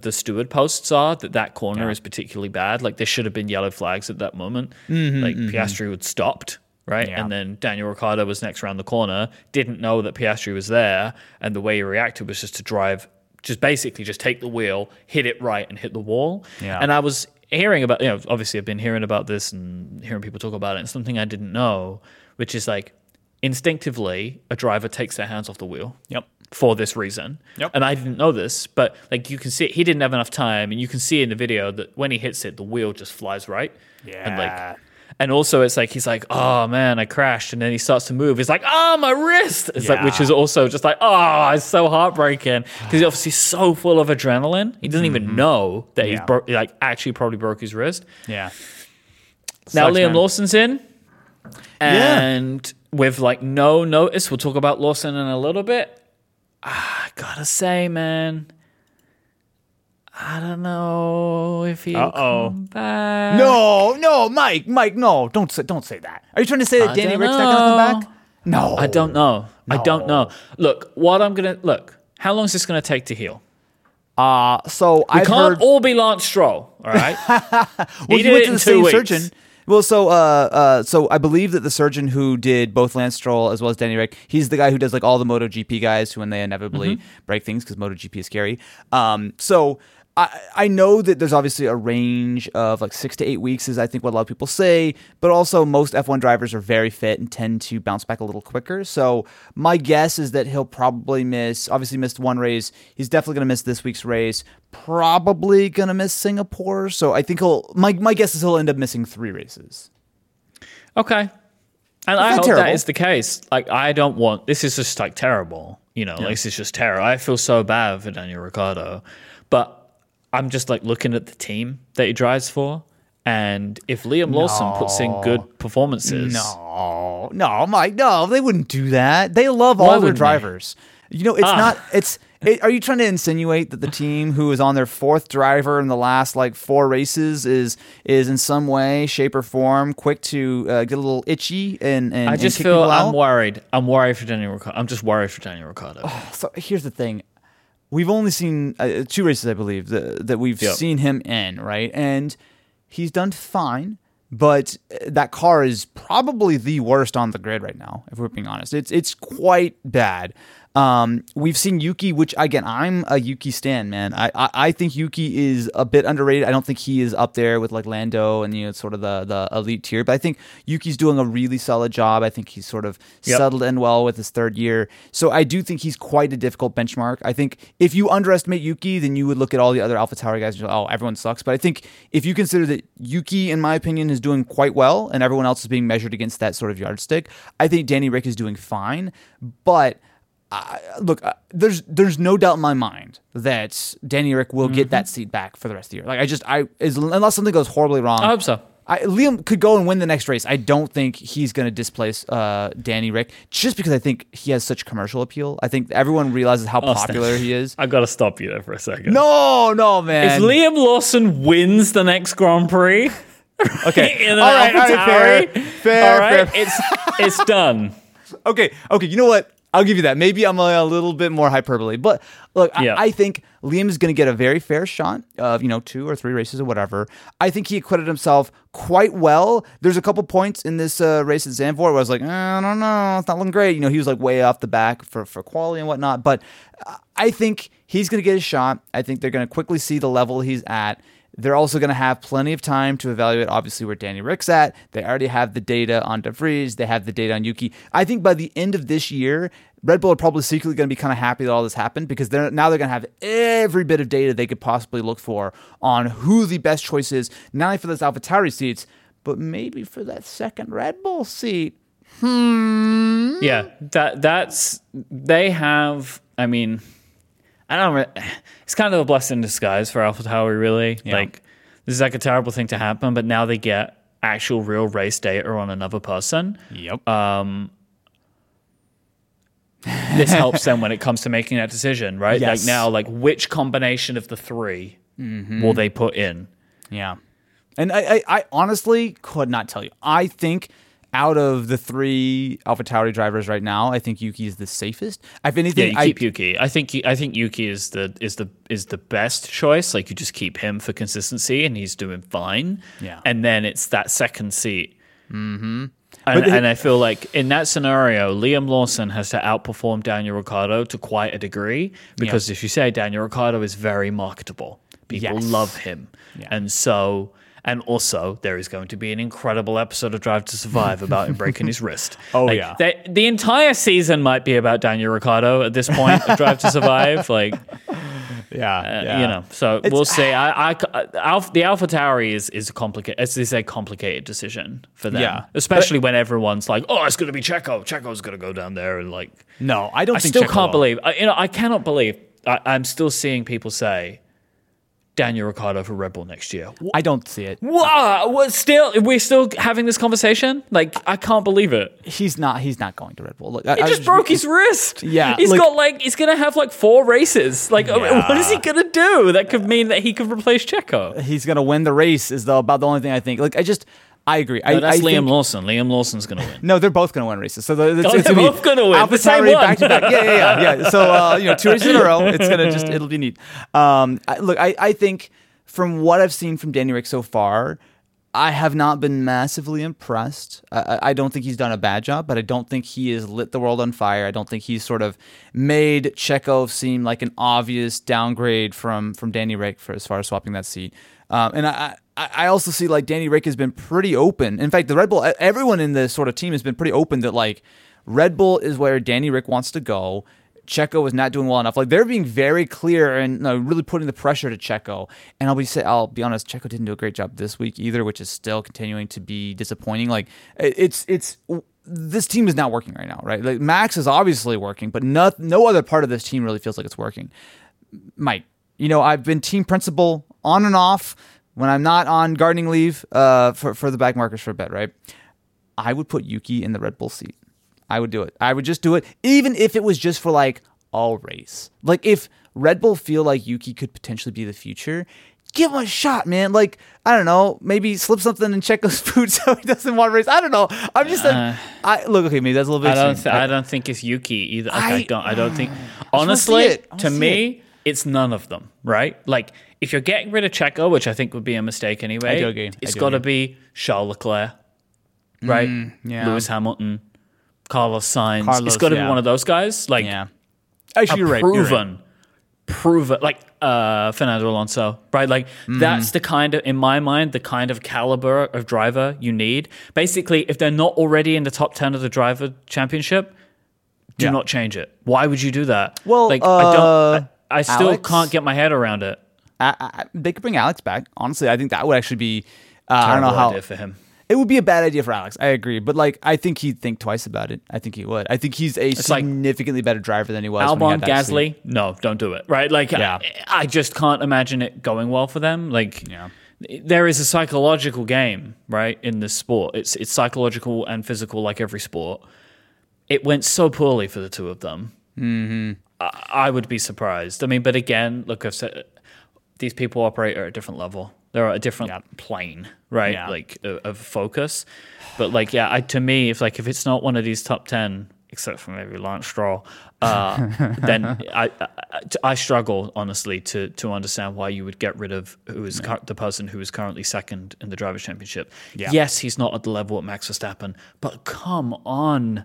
the steward posts are. That that corner is particularly bad. Like there should have been yellow flags at that moment. like Piastri would stopped. Right. Mm-hmm, Yeah. And then Daniel Ricciardo was next around the corner, didn't know that Piastri was there. And the way he reacted was just to drive, just basically just take the wheel, hit it right, and hit the wall. Yeah. And I was hearing about, you know, obviously I've been hearing about this and hearing people talk about it, and something I didn't know, which is like instinctively a driver takes their hands off the wheel. Yep. For this reason. Yep. And I didn't know this, but like you can see he didn't have enough time, and you can see in the video that when he hits it, the wheel just flies right. Yeah. And like and also it's like he's like, Oh man, I crashed, and then he starts to move. He's like, Oh my wrist. It's like which is also just like, oh, it's so heartbreaking. Because he's obviously so full of adrenaline. He doesn't even know that he's Mm-hmm. Yeah. broke like actually probably broke his wrist. yeah. Now Sucks, Liam man. Lawson's in, Yeah. and with like no notice, we'll talk about Lawson in a little bit. I gotta say, man, I don't know if he'll Uh-oh. come back. No, no, Myke, Myke, no, don't say, don't say that. Are you trying to say that I Danny Rick's not gonna come back? No, I don't know. I don't know. Look, what I'm gonna look. How long is this gonna take to heal? Uh so We I've can't heard. all be Lance Stroll, all right? [laughs] well, he he did went it to in the two same weeks. surgeon. Well, so uh, uh, so I believe that the surgeon who did both Lance Stroll as well as Danny Rick, he's the guy who does like all the MotoGP guys who when they inevitably Mm-hmm. break things because MotoGP is scary. Um, so I I know that there's obviously a range of like six to eight weeks is I think what a lot of people say, but also most F1 drivers are very fit and tend to bounce back a little quicker. So my guess is that he'll probably miss. Obviously missed one race. He's definitely going to miss this week's race. Probably going to miss Singapore. So I think he'll. My my guess is he'll end up missing three races. Okay. And I hope terrible. that is the case. Like, I don't want this is just like terrible. You know, like, this is just terrible. I feel so bad for Daniel Ricciardo, but I'm just like looking at the team that he drives for, and if Liam Lawson puts in good performances, No, no, Myke, no, they wouldn't do that. They love all their wouldn't they? drivers. You know, it's Ah. not. It's. It, are you trying to insinuate that the team who is on their fourth driver in the last like four races is is in some way, shape, or form quick to uh, get a little itchy and and I and just kick feel I'm out? worried. I'm worried for Daniel Ricciardo. I'm just worried for Daniel Ricciardo. So here's the thing. We've only seen uh, two races, I believe, that, that we've Yep. seen him in, right? And he's done fine, but uh, that car is probably the worst on the grid right now, if we're being honest. It's it's quite bad. Um, we've seen Yuki, which again, I'm a Yuki stan, man. I, I I think Yuki is a bit underrated. I don't think he is up there with like Lando and you know sort of the the elite tier, but I think Yuki's doing a really solid job. I think he's sort of Yep. settled in well with his third year. So I do think he's quite a difficult benchmark. I think if you underestimate Yuki, then you would look at all the other AlphaTauri guys and you're like, oh, everyone sucks. But I think if you consider that Yuki, in my opinion, is doing quite well and everyone else is being measured against that sort of yardstick, I think Danny Rick is doing fine. But I, look, uh, there's there's no doubt in my mind that Danny Rick will Mm-hmm. get that seat back for the rest of the year. Like I just I is, unless something goes horribly wrong. I hope so. I, Liam could go and win the next race. I don't think he's going to displace uh, Danny Rick just because I think he has such commercial appeal. I think everyone realizes how popular he is. I got to stop you there for a second. No, no, man. If Liam Lawson wins the next Grand Prix, [laughs] okay, [laughs] all right, all right, fair, fair, all right, fair. it's it's done. [laughs] okay, okay. You know what? I'll give you that. Maybe I'm a, a little bit more hyperbole, but look, Yeah. I, I think Liam is going to get a very fair shot of you know two or three races or whatever. I think he acquitted himself quite well. There's a couple points in this uh, race at Zandvoort where I was like, "Eh, I don't know, it's not looking great. You know, he was like way off the back for for quality and whatnot, but I think he's going to get a shot. I think they're going to quickly see the level he's at. They're also going to have plenty of time to evaluate, obviously, where Danny Rick's at. They already have the data on De Vries. They have the data on Yuki. I think by the end of this year, Red Bull are probably secretly going to be kind of happy that all this happened because they're now they're going to have every bit of data they could possibly look for on who the best choice is, not only for those AlphaTauri seats, but maybe for that second Red Bull seat. Hmm. Yeah, that that's they have. I mean, I don't. Re- it's kind of a blessing in disguise for AlphaTauri, really. Like this is like a terrible thing to happen, but now they get actual real race data on another person. Yep. Um, this helps them when it comes to making that decision, right? Yes. Like now, like which combination of the 3 mm-hmm. will they put in? Yeah. And I, I, I honestly could not tell you. I think out of the three AlphaTauri drivers right now, I think Yuki is the safest. If Yeah, anything, you I, keep Yuki. I think I think Yuki is the is the is the best choice. Like you just keep him for consistency, and he's doing fine. Yeah. and then it's that second seat. Mm-hmm. And, the- and I feel like in that scenario, Liam Lawson has to outperform Daniel Ricciardo to quite a degree because, as you say, Daniel Ricciardo is very marketable. People Yes. love him, Yeah. and so. And also, there is going to be an incredible episode of Drive to Survive about him breaking his wrist. [laughs] Oh, Like, yeah. they- the entire season might be about Daniel Ricciardo at this point of Drive to Survive. [laughs] Like, yeah, uh, you know, so we'll see. [sighs] I, I, Alpha, the AlphaTauri is is a complicated. It's, it's a complicated decision for them. Yeah. especially when everyone's like, "Oh, it's going to be Checo. Checo's going to go down there," and like, No, I don't I think still Checo can't will. believe. I, you know, I cannot believe. I, I'm still seeing people say Daniel Ricciardo for Red Bull next year. I don't see it. Wow, what? Still, we're still having this conversation. Like, I can't believe it. He's not. He's not going to Red Bull. Look, I, He I just was- broke his [laughs] wrist. Yeah, he's like- got like he's gonna have like four races. Like, oh, Yeah. what is he gonna do? That could mean that he could replace Checo. He's gonna win the race. Is the, about the only thing I think. Like I just, I agree. I, that's I Liam think- Lawson. Liam Lawson's gonna win. No, they're both going to win races. So it's, [laughs] Oh, it's they're both gonna win. The same one. back to back. Yeah, yeah, yeah, yeah. So uh, you know, two races in a row. It's gonna just [laughs] it'll be neat. Um, I, look, I, I think from what I've seen from Danny Rick so far, I have not been massively impressed. I, I- don't think he's done a bad job, but I don't think he has lit the world on fire. I don't think he's sort of made Checo seem like an obvious downgrade from from Danny Rick for as far as swapping that seat. Um, and I, I I also see like Danny Rick has been pretty open. In fact, the Red Bull, everyone in the sort of team has been pretty open that like Red Bull is where Danny Rick wants to go. Checo was not doing well enough. Like they're being very clear and you know, really putting the pressure to Checo. And I'll be say, I'll be honest, Checo didn't do a great job this week either, which is still continuing to be disappointing. Like it's it's this team is not working right now, right? Like Max is obviously working, but no no other part of this team really feels like it's working. Myke, you know, I've been team principal on and off when I'm not on gardening leave uh, for, for the Backmarkers for a bit, right? I would put Yuki in the Red Bull seat. I would do it. I would just do it, even if it was just for like all race. Like if Red Bull feel like Yuki could potentially be the future, give him a shot, man. Like I don't know, maybe slip something in Checo's [laughs] food so he doesn't want to race. I don't know. I'm just like, uh, I look okay. Maybe that's a little bit. I don't. Th- I don't think it's Yuki either. Like, I, I- don't. I don't think. [sighs] Honestly, it. Wanna me, it's none of them. Right? Like if you're getting rid of Checo, which I think would be a mistake anyway. I do agree. I It's got to be Charles Leclerc, right? Mm, yeah. Lewis Hamilton, Carlos Sainz. Carlos, it's got to yeah. be one of those guys. Like yeah. Actually, you're right. you're right. proven, proven, like uh, Fernando Alonso, right? Like Mm-hmm. that's the kind of, in my mind, the kind of caliber of driver you need. Basically, if they're not already in the top ten of the driver championship, do Yeah. not change it. Why would you do that? Well, like I uh, don't, I, I still Alex? can't get my head around it. I, I, they could bring Alex back. Honestly, I think that would actually be. Uh, I don't know how idea for him. It would be a bad idea for Alex. I agree, but like I think he'd think twice about it. I think he would. I think he's a like- significantly better driver than he was. he Albon, seat. Gasly, no, don't do it. Right? Like, Yeah. I, I just can't imagine it going well for them. Like, Yeah. there is a psychological game, right, in this sport. It's it's psychological and physical, like every sport. It went so poorly for the two of them. Mm-hmm. I, I would be surprised. I mean, but again, look, I've said these people operate at a different level. They're a different Yeah. plane, right? Yeah. Like of, of focus. But like, yeah, I, to me, if like if it's not one of these top ten, except for maybe Lance Stroll, uh, [laughs] then I, I I struggle honestly to to understand why you would get rid of who is cur- the person who is currently second in the drivers' championship. Yeah. Yes, he's not at the level of Max Verstappen, but come on,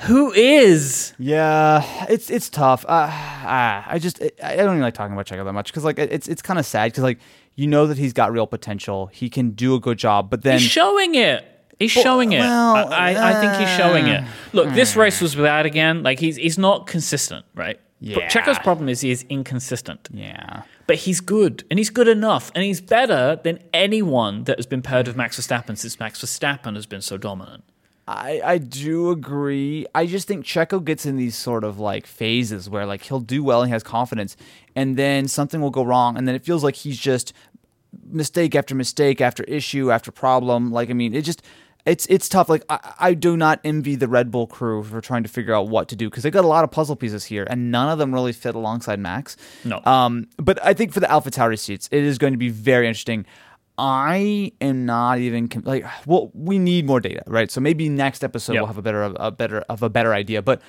who is? Yeah, it's it's tough. Uh, ah, I just I don't even like talking about Checo that much because like it's it's kind of sad because like you know that he's got real potential. He can do a good job, but then He's showing it. He's showing it. well, I, I, I think he's showing it. Look, this uh, race was bad again. Like he's he's not consistent, right? But Yeah. Checo's problem is he is inconsistent. yeah, But he's good, and he's good enough, and he's better than anyone that has been paired with Max Verstappen since Max Verstappen has been so dominant. I I do agree. I just think Checo gets in these sort of like phases where like he'll do well and he has confidence, and then something will go wrong, and then it feels like he's just mistake after mistake after issue after problem. Like I mean, it just it's it's tough. Like I, I do not envy the Red Bull crew for trying to figure out what to do because they got a lot of puzzle pieces here, and none of them really fit alongside Max. No. Um, but I think for the AlphaTauri seats, it is going to be very interesting. I am not even like well, we need more data, right? So maybe next episode Yep. we'll have a better a better of a better idea. But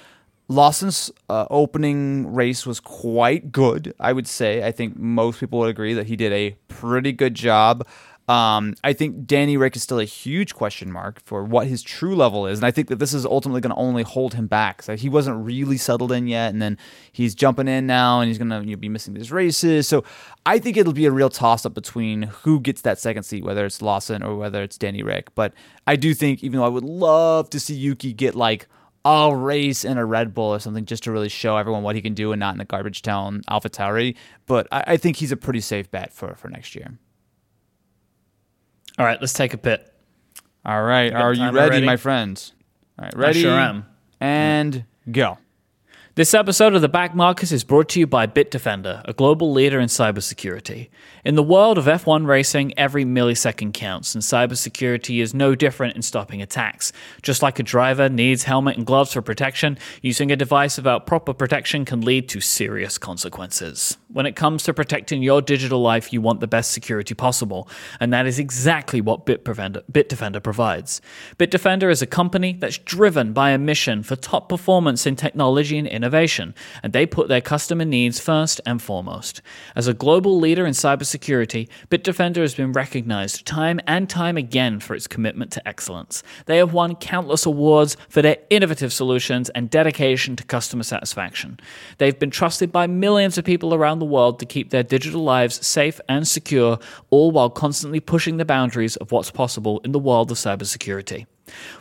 Lawson's uh, opening race was quite good, I would say. I think most people would agree that he did a pretty good job. Um, I think Danny Rick is still a huge question mark for what his true level is, and I think that this is ultimately going to only hold him back. So he wasn't really settled in yet, and then he's jumping in now, and he's going to you know, be missing these races. So I think it'll be a real toss up between who gets that second seat, whether it's Lawson or whether it's Danny Rick. But I do think, even though I would love to see Yuki get like a race in a Red Bull or something just to really show everyone what he can do and not in a garbage town AlphaTauri. But I, I think he's a pretty safe bet for, for next year. All right, let's take a pit. All right. Are you ready, ready? my friends? All right. Ready? sure am. And go. This episode of The Backmarkers is brought to you by Bitdefender, a global leader in cybersecurity. In the world of F1 racing, every millisecond counts, and cybersecurity is no different in stopping attacks. Just like a driver needs helmet and gloves for protection, using a device without proper protection can lead to serious consequences. When it comes to protecting your digital life, you want the best security possible, and that is exactly what Bitdefender, Bitdefender provides. Bitdefender is a company that's driven by a mission for top performance in technology and innovation, and they put their customer needs first and foremost. As a global leader in cybersecurity, Bitdefender has been recognized time and time again for its commitment to excellence. They have won countless awards for their innovative solutions and dedication to customer satisfaction. They've been trusted by millions of people around the world to keep their digital lives safe and secure, all while constantly pushing the boundaries of what's possible in the world of cybersecurity.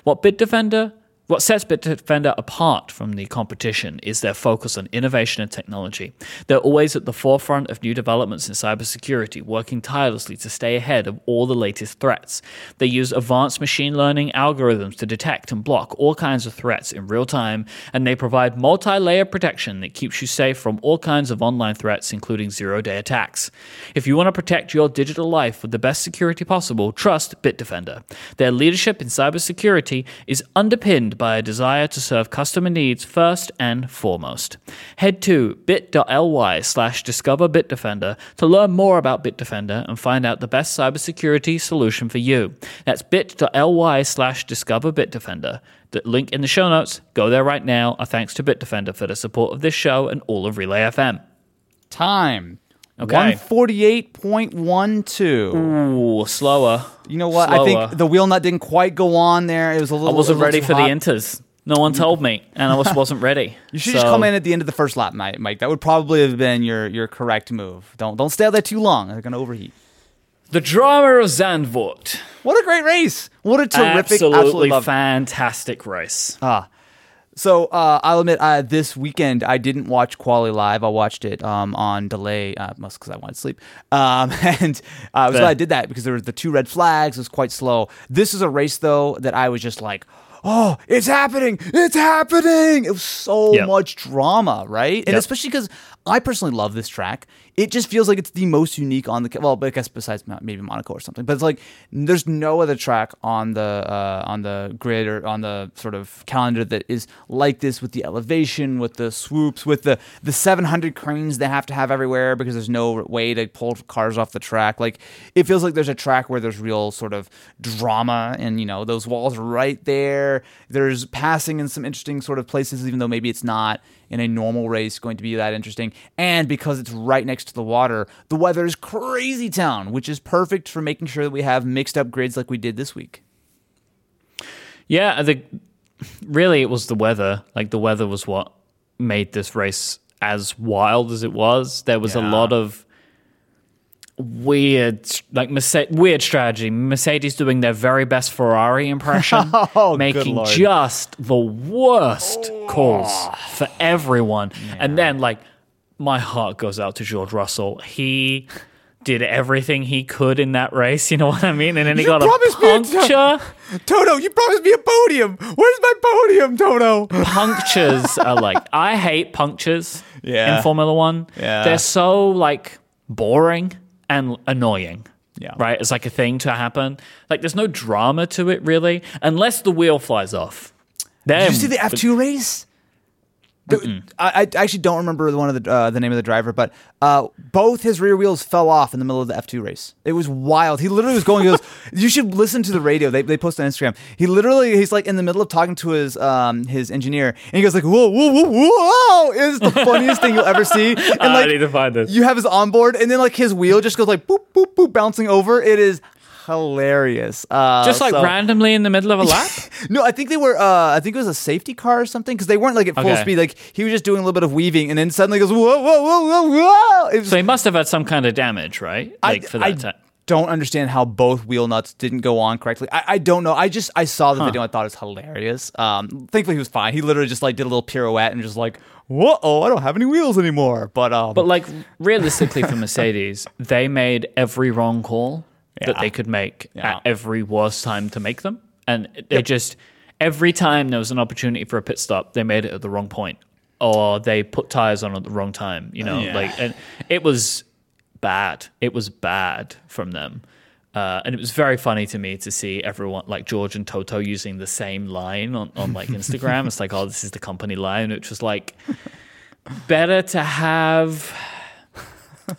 What Bitdefender what sets Bitdefender apart from the competition is their focus on innovation and technology. They're always at the forefront of new developments in cybersecurity, working tirelessly to stay ahead of all the latest threats. They use advanced machine learning algorithms to detect and block all kinds of threats in real time, and they provide multi layer protection that keeps you safe from all kinds of online threats, including zero day attacks. If you want to protect your digital life with the best security possible, trust Bitdefender. Their leadership in cybersecurity is underpinned by a desire to serve customer needs first and foremost. Head to bit.ly slash discover Bitdefender to learn more about Bitdefender and find out the best cybersecurity solution for you. That's bit.ly slash discover Bitdefender. The link in the show notes. Go there right now. Our thanks to Bitdefender for the support of this show and all of Relay FM. Time. Okay. 148.12. Ooh, slower. You know what? Slower. I think the wheel nut didn't quite go on there. It was a little I wasn't ready for the hot. inters. No one told me, and I was, wasn't ready. [laughs] You should just come in at the end of the first lap, Myke. Myke. That would probably have been your, your correct move. Don't don't stay out there too long. They're gonna overheat. The drama of Zandvoort. What a great race! What a terrific, absolutely, absolutely, fantastic race. Ah. So uh, I'll admit, uh, this weekend I didn't watch Quali live. I watched it um, on delay, uh, mostly because I wanted to sleep. Um, [laughs] and uh, I was glad I did that because there was the two red flags. It was quite slow. This is a race though that I was just like, oh, it's happening, it's happening. It was so Yep. much drama, right? And Yep. especially because I personally love this track. It just feels like it's the most unique on the well, I guess besides maybe Monaco or something. But it's like there's no other track on the uh, on the grid or on the sort of calendar that is like this with the elevation, with the swoops, with the the 700 cranes they have to have everywhere because there's no way to pull cars off the track. Like it feels like there's a track where there's real sort of drama and you know those walls are right there. There's passing in some interesting sort of places, even though maybe it's not in a normal race going to be that interesting. And because it's right next to the water, the weather is crazy town, which is perfect for making sure that we have mixed up grids like we did this week. Yeah, the really it was the weather. Like the weather was what made this race as wild as it was. There was a lot of weird like Merce- weird strategy. Mercedes doing their very best Ferrari impression, [laughs] Oh, making just the worst oh. calls for everyone. And then like my heart goes out to George Russell. He did everything he could in that race, you know what I mean? And then he You got a me a puncture. Toto, you promised me a podium. Where's my podium, Toto? punctures [laughs] are like I hate punctures Yeah. in Formula One. Yeah. They're so like boring and annoying. Yeah. Right? It's like a thing to happen. Like there's no drama to it really, unless the wheel flies off. Then, Did you see the F two race? I, I actually don't remember the one of the uh, the name of the driver, but uh, both his rear wheels fell off in the middle of the F two race. It was wild. He literally was going. He goes, [laughs] "You should listen to the radio." They they post on Instagram. He literally he's like in the middle of talking to his um his engineer, and he goes like, "Whoa whoa whoa whoa!" It's the funniest thing you'll ever see. [laughs] And I need to find this. you have his onboard, and then like his wheel just goes like boop boop boop bouncing over. It is hilarious. Uh, just like so- randomly in the middle of a lap. [laughs] no, I think they were. Uh, I think it was a safety car or something because they weren't like at full Okay. speed. Like he was just doing a little bit of weaving, and then suddenly goes whoa, whoa, whoa, whoa, whoa. It was, so he must have had some kind of damage, right? Like I, for that time. don't understand how both wheel nuts didn't go on correctly. I, I don't know. I just I saw the video. and I thought it was hilarious. Um, thankfully he was fine. He literally just like did a little pirouette and just like whoa, oh, I don't have any wheels anymore. But um, But like realistically for Mercedes, they made every wrong call that they could make Yeah. at every worst time to make them. And they just every time there was an opportunity for a pit stop, they made it at the wrong point. Or they put tires on at the wrong time, you know, Yeah. like and it was bad. It was bad from them. Uh, and it was very funny to me to see everyone like George and Toto using the same line on, on like [laughs] Instagram. it's like, oh, this is the company line, which was like better to have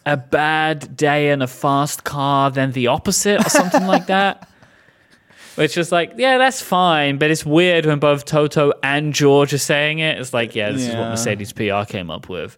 a bad day in a fast car than the opposite or something like [laughs] that. Which is like, yeah, that's fine, but it's weird when both Toto and George are saying it. It's like, yeah, this is what Yeah. Mercedes PR came up with.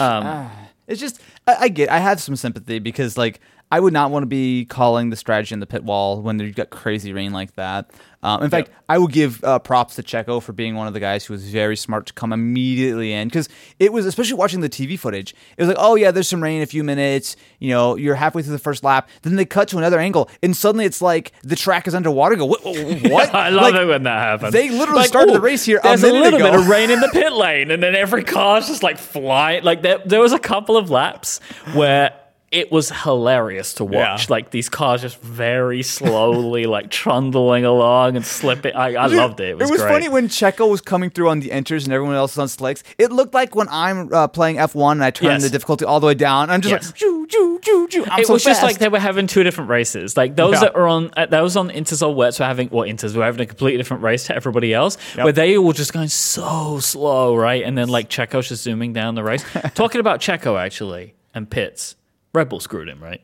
Um, It's just I, I get I have some sympathy because like I would not want to be calling the strategy in the pit wall when you've got crazy rain like that. Um, in fact, I would give uh, props to Checo for being one of the guys who was very smart to come immediately in because it was especially watching the TV footage. It was like, oh yeah, there's some rain, in a few minutes. You know, you're halfway through the first lap. Then they cut to another angle, and suddenly it's like the track is underwater. Go what? [laughs] what? I love Like, it when that happens. they literally started the race here a There's a, minute little ago. bit of rain in the pit lane, and then every car's just like flying. Like there, there was a couple of laps where it was hilarious to watch. Yeah. Like these cars just very slowly [laughs] like trundling along and slipping. I, I loved it. It was, it was great. funny when Checo was coming through on the inters and everyone else was on slicks. It looked like when I'm uh, playing F1 and I turn Yes. the difficulty all the way down. I'm just Yes. like, choo, choo, choo, choo. I'm it so was just like they were having two different races. Like those Yeah. that are on uh, those on Inters or Wets were having what Inters were having a completely different race to everybody else, Yep. where they were just going so slow, right? And then like Checo's just zooming down the race. [laughs] Talking about Checo actually and Pitts, Red Bull screwed him, right?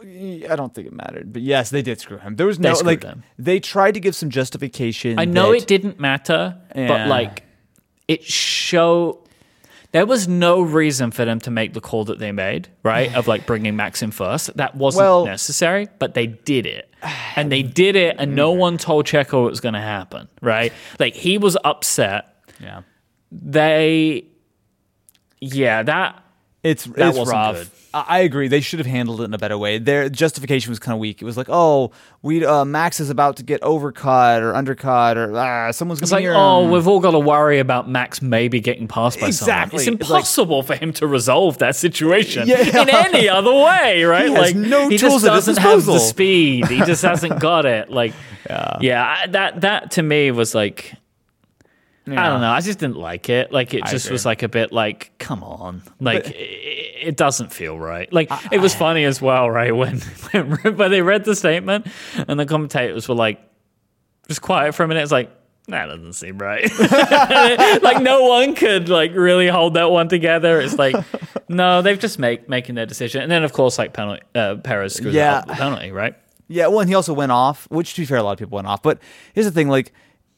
I don't think it mattered, but yes, they did screw him. There was no screwed like him. they tried to give some justification. I know that- it didn't matter, but like it show there was no reason for them to make the call that they made, right? Of like bringing Max in first. That wasn't Well- necessary, but they did it. And they did it and no mm. one told Checo it was going to happen, right? Like he was upset. Yeah. They yeah, that It's That it's rough. good. I agree. They should have handled it in a better way. Their justification was kind of weak. It was like, oh, we uh, Max is about to get overcut or undercut or ah, someone's It's going like, to oh, we've all got to worry about Max maybe getting passed by Exactly. someone. It's It's like- impossible for him to resolve that situation Yeah. in any [laughs] other way, right? Like no he tools just at his doesn't have the speed. He just hasn't got it. Like, [laughs] yeah, I- that that to me was like. I don't know. I just didn't like it. Like it I just agree. was like a bit like, come on. Like it, it doesn't feel right. Like it was funny as well, right? [laughs] When when, when they read the statement and the commentators were like, just quiet for a minute. It's like that doesn't seem right. [laughs] like no one could like really hold that one together. It's like [laughs] no, they've just make making their decision. And then of course like penalty, uh, Perez screwed Yeah. up the penalty, right? Yeah, well, and he also went off, which to be fair, a lot of people went off. But here's the thing: like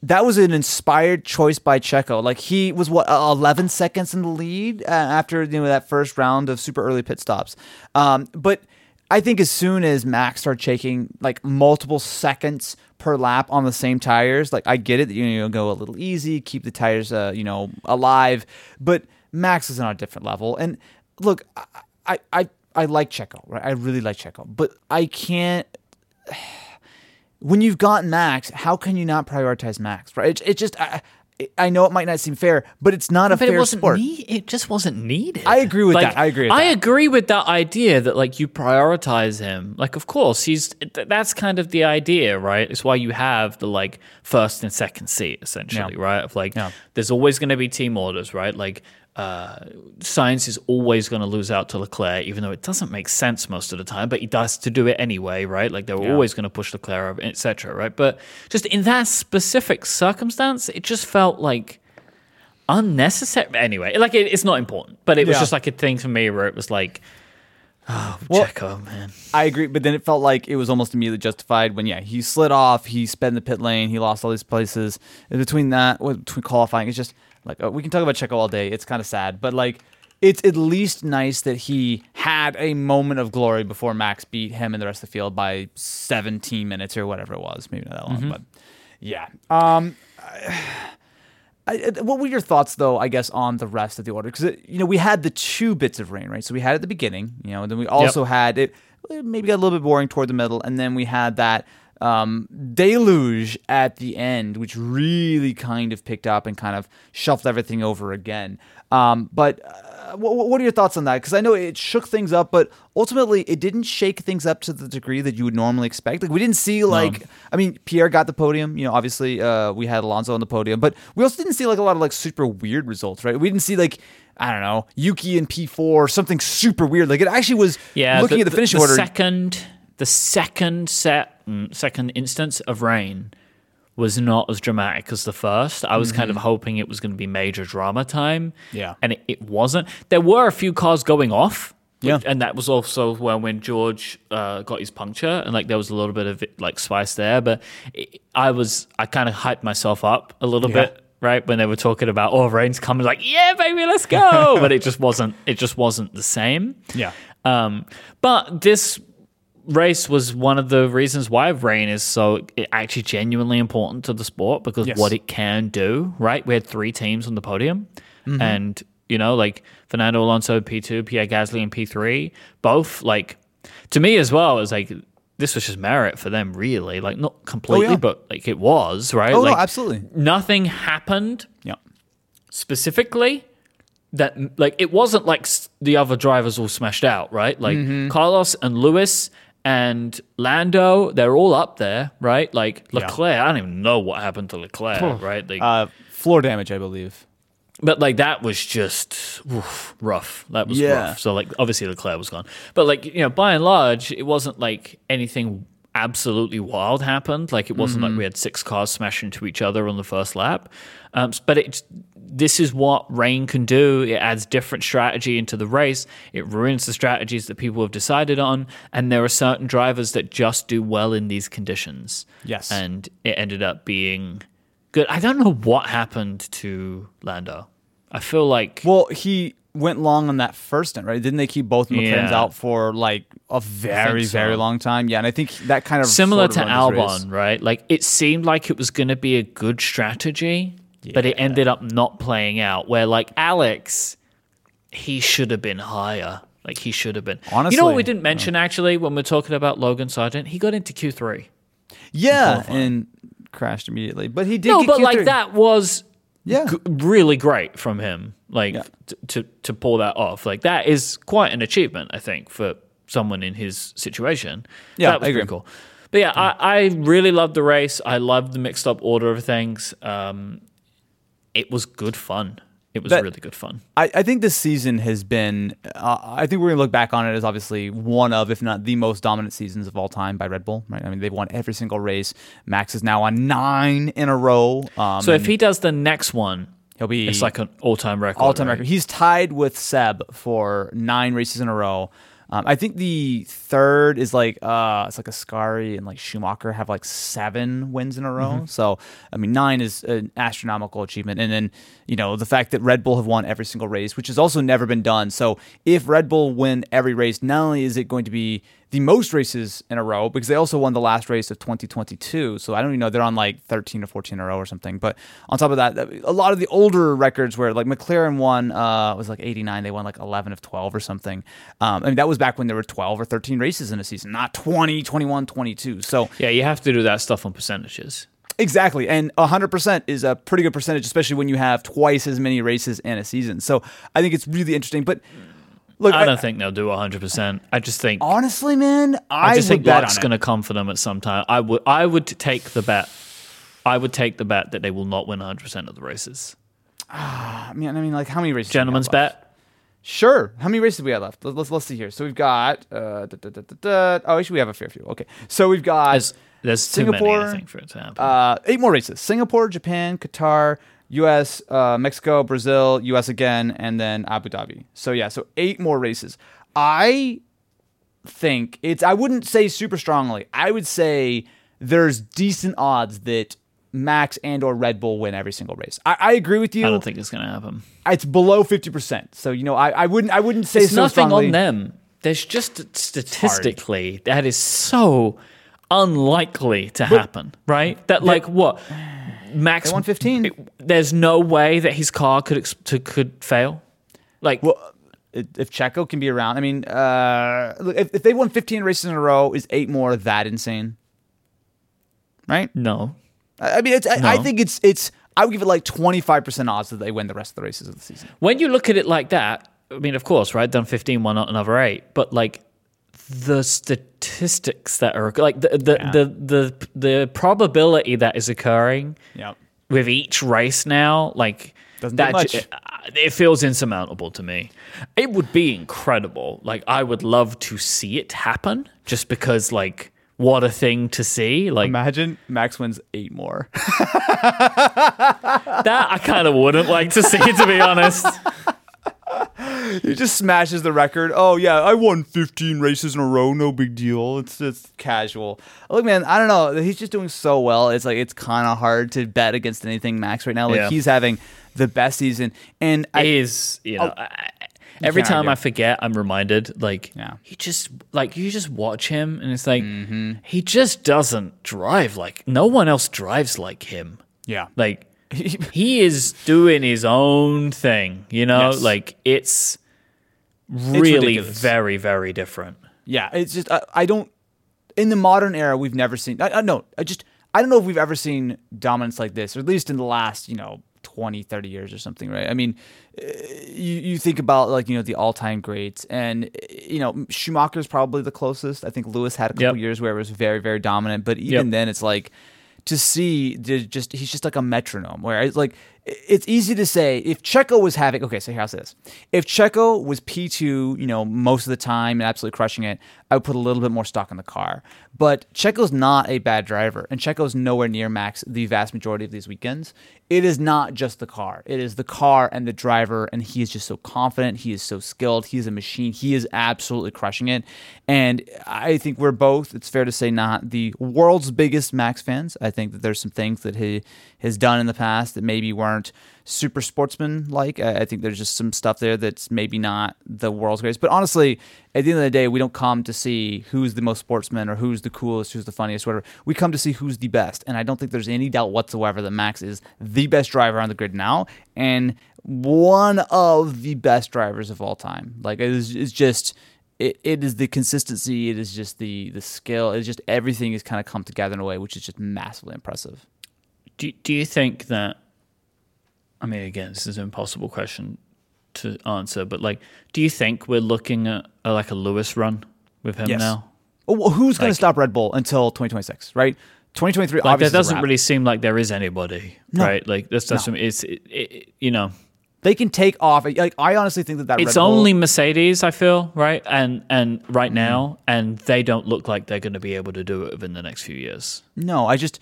that was an inspired choice by Checo. Like he was what uh, 11 seconds in the lead uh, after you know that first round of super early pit stops. Um, but I think as soon as Max started taking like multiple seconds per lap on the same tires, like I get it that you know go a little easy, keep the tires uh, you know alive, but Max is on a different level. And look, I I I, I like Checo, right? I really like Checo, but I can't when you've got Max, how can you not prioritize Max? Right? It, it just I, I know it might not seem fair, but it's not a But fair it wasn't sport. need- it just wasn't needed. I agree with Like, that. I agree with I that. agree with that idea that like you prioritize him. Like of course he's th- that's kind of the idea, right? It's why you have the like first and second seat essentially, Yeah. right? Of like Yeah. there's always going to be team orders, right? Like uh, Sainz is always going to lose out to Leclerc, even though it doesn't make sense most of the time, but he does to do it anyway, right? Like they're Yeah. always going to push Leclerc over, etc., right? But just in that specific circumstance, it just felt like unnecessary. Anyway, like it, it's not important, but it was Yeah. just like a thing for me where it was like, oh, Well- Checo, man. I agree, but then it felt like it was almost immediately justified when yeah he slid off, he sped in the pit lane, he lost all these places. And between that, between qualifying, it's just like uh, we can talk about Checo all day. It's kind of sad, but like it's at least nice that he had a moment of glory before Max beat him and the rest of the field by 17 minutes or whatever it was. Maybe not that long, but yeah. Um, I, I- what were your thoughts, though? I guess on the rest of the order, because you know we had the two bits of rain, right? So we had it at the beginning, you know, and then we also had it. it Maybe got a little bit boring toward the middle, and then we had that um, deluge at the end, which really kind of picked up and kind of shuffled everything over again. Um, but uh, what, what are your thoughts on that? Because I know it shook things up, but ultimately it didn't shake things up to the degree that you would normally expect. Like we didn't see like I mean Pierre got the podium. You know, obviously uh, we had Alonso on the podium, but we also didn't see like a lot of like super weird results, right? We didn't see like I don't know Yuki and P four something super weird. Like it actually was Yeah, looking at the finishing the order. Second, the second set, mm, second instance of rain was not as dramatic as the first. I was kind of hoping it was going to be major drama time. Mm-hmm. Yeah. and it, it wasn't. There were a few cars going off. Yeah. and that was also when when George uh, got his puncture, and like there was a little bit of like spice there. But it, I was I kind of hyped myself up a little Yeah. bit right when they were talking about oh rain's coming like yeah baby let's go [laughs] but it just wasn't it just wasn't the same Yeah. um but this race was one of the reasons why rain is so actually genuinely important to the sport because Yes. what it can do right we had three teams on the podium Mm-hmm. and you know like fernando alonso p2 pierre gasly and p3 both like to me as well is like this was just merit for them really like not completely Oh, yeah. but like it was right Oh, no, like absolutely. nothing happened Yeah. specifically that like it wasn't like the other drivers all smashed out, right? Like Carlos and Lewis and Lando, they're all up there, right? Like Leclerc, I don't even know what happened to Leclerc, right? Like, Uh, floor damage, I believe. but like that was just oof, rough. That was Yeah. rough. So like obviously Leclerc was gone, but like you know by and large it wasn't like anything absolutely wild happened. Like it wasn't Mm-hmm. like we had six cars smash into each other on the first lap. Um, but it this is what rain can do. It adds different strategy into the race. It ruins the strategies that people have decided on, and there are certain drivers that just do well in these conditions. Yes. and it ended up being good. I don't know what happened to Lando. I feel like Well, he went long on that first stint, right? Didn't they keep both McLarens Yeah. out for like a very, so. very long time? Yeah, and I think that kind of similar sort of to ruined his race. Albon, right? Like it seemed like it was going to be a good strategy, but it ended up not playing out. Where like Alex, he should have been higher. Like he should have been. Honestly, you know what we didn't mention actually when we're talking about Logan Sargeant? He got into Q three. Yeah, and crashed immediately. But he did. No, but like Q3. that was Yeah. g- really great from him. Like Yeah. t- to to pull that off. Like that is quite an achievement, I think, for someone in his situation. Yeah, that was I agree. pretty cool. But yeah, I, I really loved the race. I loved the mixed up order of things. Um, it was good fun. It was That- really good fun. I, I think this season has been. Uh, I think we're gonna look back on it as obviously one of, if not the most dominant seasons of all time by Red Bull. Right? I mean, they've won every single race. Max is now on nine in a row. Um, So if he does the next one, he'll be it's like an all time record. all time right? record. He's tied with Seb for nine races in a row. Um, I think the third is like uh, it's like Ascari and like Schumacher have like seven wins in a row. Mm-hmm. So I mean, nine is an astronomical achievement. And then you know the fact that Red Bull have won every single race, which has also never been done. So if Red Bull win every race, not only is it going to be the most races in a row because they also won the last race of 2022. So I don't even know they're on like 13 or 14 in a row or something. But on top of that, a lot of the older records where like McLaren won uh, was like 89. They won like 11 of 12 or something. Um, I mean that was back when there were 12 or 13 races in a season, not 20, 21, 22. So Yeah, you have to do that stuff on percentages. Exactly. And 100% is a pretty good percentage, especially when you have twice as many races in a season. So I think it's really interesting. But look, I don't think they'll do 100%. I just think honestly, man, I, I just think luck's going to come for them at some time. I would I would take the bet. I would take the bet that they will not win 100% of the races. I mean, I mean, like how many races? do we have Gentlemen's bet. Sure. How many races do we have left? Let's, let's, see here. So we've got. Uh, da, da, da. Oh, actually, we have a fair few. Okay. So we've got There's, there's too many, I think, for it to happen. uh, eight more races Singapore, Japan, Qatar, US, uh, Mexico, Brazil, US again, and then Abu Dhabi. So, yeah, so eight more races. I think it's, I wouldn't say super strongly. I would say there's decent odds that Max and or Red Bull win every single race. I, I agree with you. I don't think it's going to happen. it's below 50%. So, you know, I, I wouldn't, I wouldn't say It's so nothing strongly. on them. There's just statistically that is so unlikely to happen, right? That like what Max They won 15. There's no way that his car could ex- to, could fail. Like Well, if Checo can be around, I mean, uh, if, if they won 15 races in a row, is eight more that insane? Right? no, I I mean, it's, I, I think it's it's. I would give it like 25% odds that they win the rest of the races of the season. when you look at it like that, I mean, of course, right? Done 15, why not another eight? But like the statistics that are like the the Yeah. the, the the probability that is occurring Yeah. with each race now, like Doesn't that, uh, it feels insurmountable to me. It would be incredible. Like I would love to see it happen, just because like what a thing to see. Like Imagine Max wins eight more. [laughs] that, I kind of wouldn't like to see, to be honest. [laughs] he just smashes the record. Oh yeah, I won 15 races in a row. No big deal. It's just casual. Look, man, I don't know. He's just doing so well. It's like it's kind of hard to bet against anything Max right now. Like Yeah. he's having the best season, and I, is you know Oh. I, every time argue. I forget, I'm reminded like Yeah. he just like you just watch him and it's like Mm-hmm. he just doesn't drive like no one else drives like him. yeah, Like [laughs] he is doing his own thing, you know. Yes. Like it's really ridiculous. very very different. Yeah, it's just I, I don't. In the modern era, we've never seen. I, I no, I just I don't know if we've ever seen dominance like this, or at least in the last you know 20, 30 years or something, right? I mean, uh, you you think about like you know the all time greats, and uh, you know Schumacher's probably the closest. I think Lewis had a couple Yep. years where it was very very dominant, but even Yep. then, it's like to see just he's just like a metronome where it's like it's easy to say if Checo was having okay so here I'll say this. If Checo was P2 you know most of the time and absolutely crushing it I would put a little bit more stock in the car but Checo's not a bad driver and Checo's nowhere near max the vast majority of these weekends. It is not just the car. It is the car and the driver and he is just so confident. He is so skilled. He is a machine. He is absolutely crushing it. And I think we're both it's fair to say not the world's biggest Max fans. I think that there's some things that he has done in the past that maybe weren't super sportsman like. I, I think there's just some stuff there that's maybe not the world's greatest. But honestly, at the end of the day, we don't come to see who's the most sportsman or who's the coolest, who's the funniest, whatever. We come to see who's the best. And I don't think there's any doubt whatsoever that Max is the best driver on the grid now and one of the best drivers of all time. Like it is it's just it, it is the consistency, it is just the the skill, it's just everything has kind of come together in a way which is just massively impressive. Do do you think that? I mean, again, this is an impossible question to answer, but like, do you think we're looking at like a Lewis run with him Yes. now? Well, who's going to stop Red Bull until 2026, right? 2023 Like, obviously a doesn't really seem like there is anybody, right? Like, that's that's it's it, it, you know, They can take off. Like I honestly think that that it's Red Bull- only Mercedes. I feel right, and and right Mm-hmm. now, and they don't look like they're going to be able to do it within the next few years. No, I just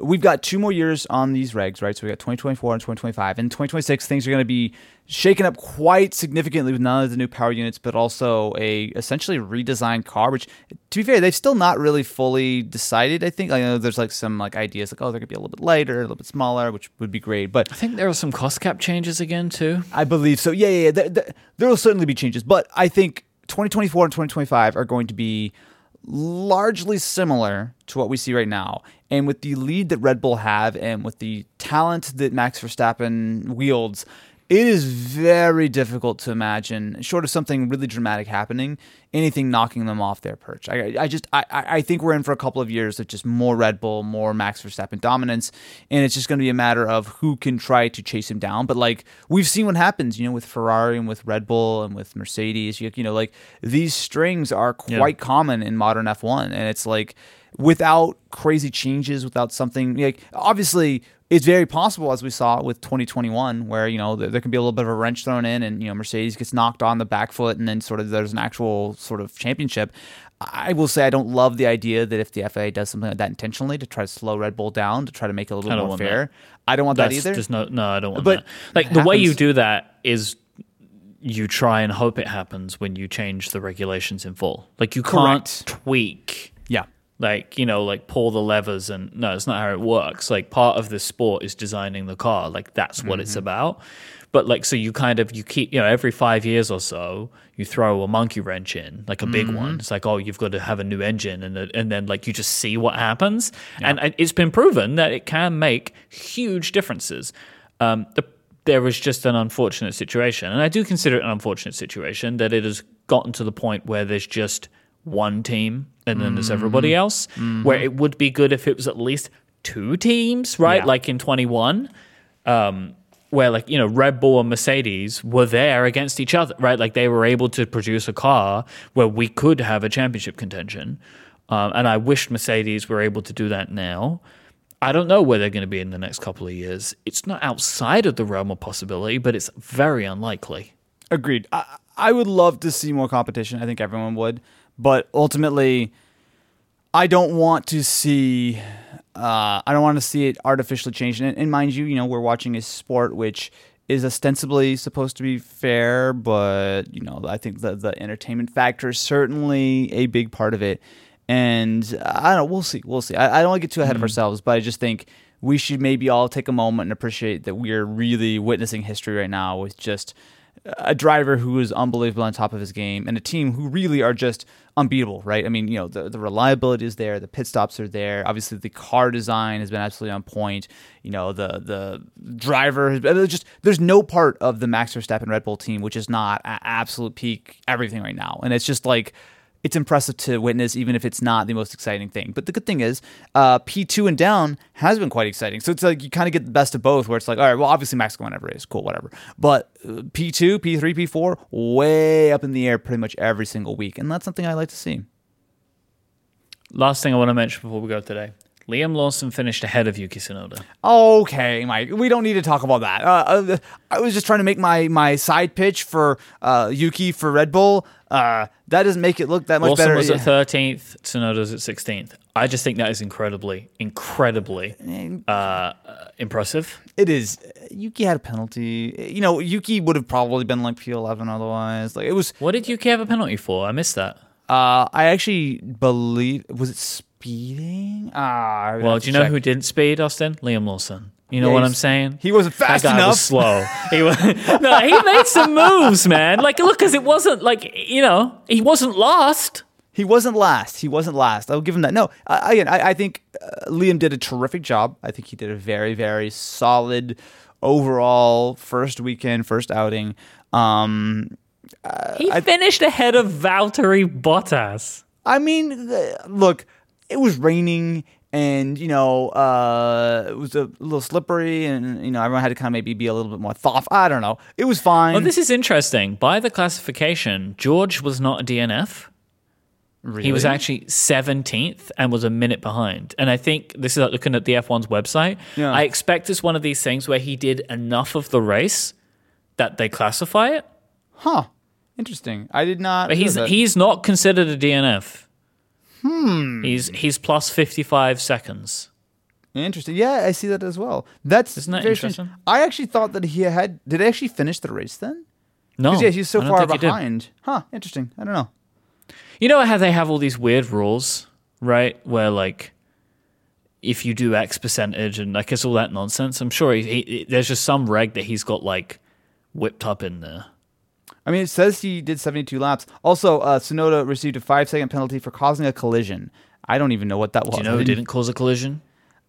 we've got two more years on these regs, right? So we got 2024 and 2025. And 2026 things are going to be shaken up quite significantly with none of the new power units, but also a essentially redesigned car. Which, to be fair, they've still not really fully decided. I think I know there's like some like ideas like oh they're going to be a little bit lighter, a little bit smaller, which would be great. But I think there are some cost cap changes again too. I believe so. Yeah, yeah, yeah. There, there, there will certainly be changes, but I think 2024 and 2025 are going to be largely similar to what we see right now. And with the lead that Red Bull have and with the talent that Max Verstappen wields, it is very difficult to imagine, short of something really dramatic happening, anything knocking them off their perch. I, I just, I, I think we're in for a couple of years of just more Red Bull, more Max Verstappen dominance, and it's just going to be a matter of who can try to chase him down. But like we've seen what happens, you know, with Ferrari and with Red Bull and with Mercedes. You, you know, like these strings are quite common in modern F1, and it's like without crazy changes, without something like obviously it's very possible, as we saw with 2021, where you know there, there can be a little bit of a wrench thrown in, and you know Mercedes gets knocked on the back foot, and then sort of there's an actual sort of championship. I will say I don't love the idea that if the FIA does something like that intentionally to try to slow Red Bull down to try to make it a little bit more fair, I don't want that either. just no, no, I don't want But that. Like the way you do that is you try and hope it happens when you change the regulations in full. Like you can't Correct. tweak yeah, like you know like pull the levers and no it's not how it works. Like part of the sport is designing the car. Like that's what Mm-hmm. it's about. But like so you kind of you keep you know every five years or so you throw a monkey wrench in like a big Mm-hmm. one it's like oh you've got to have a new engine and and then like you just see what happens. And and it's been proven that it can make huge differences. Um the there was just an unfortunate situation and i do consider it an unfortunate situation that it has gotten to the point where there's just one team and then there's Mm-hmm. everybody else where it would be good if it was at least two teams right Yeah. like in 21 um, where like you know red bull and mercedes were there against each other right like they were able to produce a car where we could have a championship contention um, and i wish mercedes were able to do that now I don't know where they're going to be in the next couple of years. It's not outside of the realm of possibility, but it's very unlikely. Agreed. I, I would love to see more competition. I think everyone would, but ultimately, I don't want to see. Uh, I don't want to see it artificially changed. And, and mind you, you know, we're watching a sport which is ostensibly supposed to be fair, but you know, I think the the entertainment factor is certainly a big part of it. And I don't. We'll see. We'll see. I, I don't want to get too ahead of ourselves, but I just think we should maybe all take a moment and appreciate that we're really witnessing history right now with just a driver who is unbelievable on top of his game and a team who really are just unbeatable, right? I mean, you know, the, the reliability is there, the pit stops are there. Obviously, the car design has been absolutely on point. You know, the the driver has there's just there's no part of the Max Verstappen Red Bull team which is not at absolute peak everything right now, and it's just like it's impressive to witness, even if it's not the most exciting thing. But the good thing is, uh, P2 and down has been quite exciting. So it's like you kind of get the best of both, where it's like, all right, well, obviously Max win every race, cool, whatever. But uh, P2, P3, P4, way up in the air pretty much every single week. And that's something I like to see. Last thing I want to mention before we go today Liam Lawson finished ahead of Yuki Tsunoda. Okay, Myke, we don't need to talk about that. Uh, uh, I was just trying to make my, my side pitch for uh, Yuki for Red Bull. Uh, that doesn't make it look that much Lawson better. was at 13th, Tsunoda's at 16th. I just think that is incredibly, incredibly uh, uh, impressive. It is. Yuki had a penalty. You know, Yuki would have probably been like P11 otherwise. Like it was. What did Yuki have a penalty for? I missed that. Uh, I actually believe was it speeding. Ah, Well, do you to know who didn't speed, Austin? Liam Lawson. You know Yeah, what I'm saying? He wasn't that fast guy enough. was slow. He was, [laughs] no, he made some moves, man. Like, look, because it wasn't like you know, he wasn't lost. He wasn't last. He wasn't last. I'll give him that. No, I, again, I, I think uh, Liam did a terrific job. I think he did a very, very solid overall first weekend, first outing. Um, He finished ahead of Valtteri Bottas. I mean, look, it was raining. And you know, uh, it was a little slippery, and you know, everyone had to kind of maybe be a little bit more thoughtful. I don't know. It was fine. Well, this is interesting. By the classification, George was not a DNF. He was actually 17th and was a minute behind. And I think this is like looking at the F1's website. Yeah. I expect it's one of these things where he did enough of the race that they classify it. huh? Interesting. I did not. But he's he's not considered a DNF. Hmm. He's he's plus 55 seconds. Interesting. Yeah, I see that as well. That's Isn't that very strange. interesting? I actually thought that he had. Did he actually finish the race then? No. yeah, he's so far think he did. behind. Huh? Interesting. I don't know. You know how they have all these weird rules, right? Where like if you do X percentage and like it's all that nonsense. I'm sure he, he, there's just some reg that he's got like whipped up in there. I mean, it says he did 72 laps. Also, uh, Tsunoda received a five second penalty for causing a collision. I don't even know what that was. Do you know who didn't cause a collision?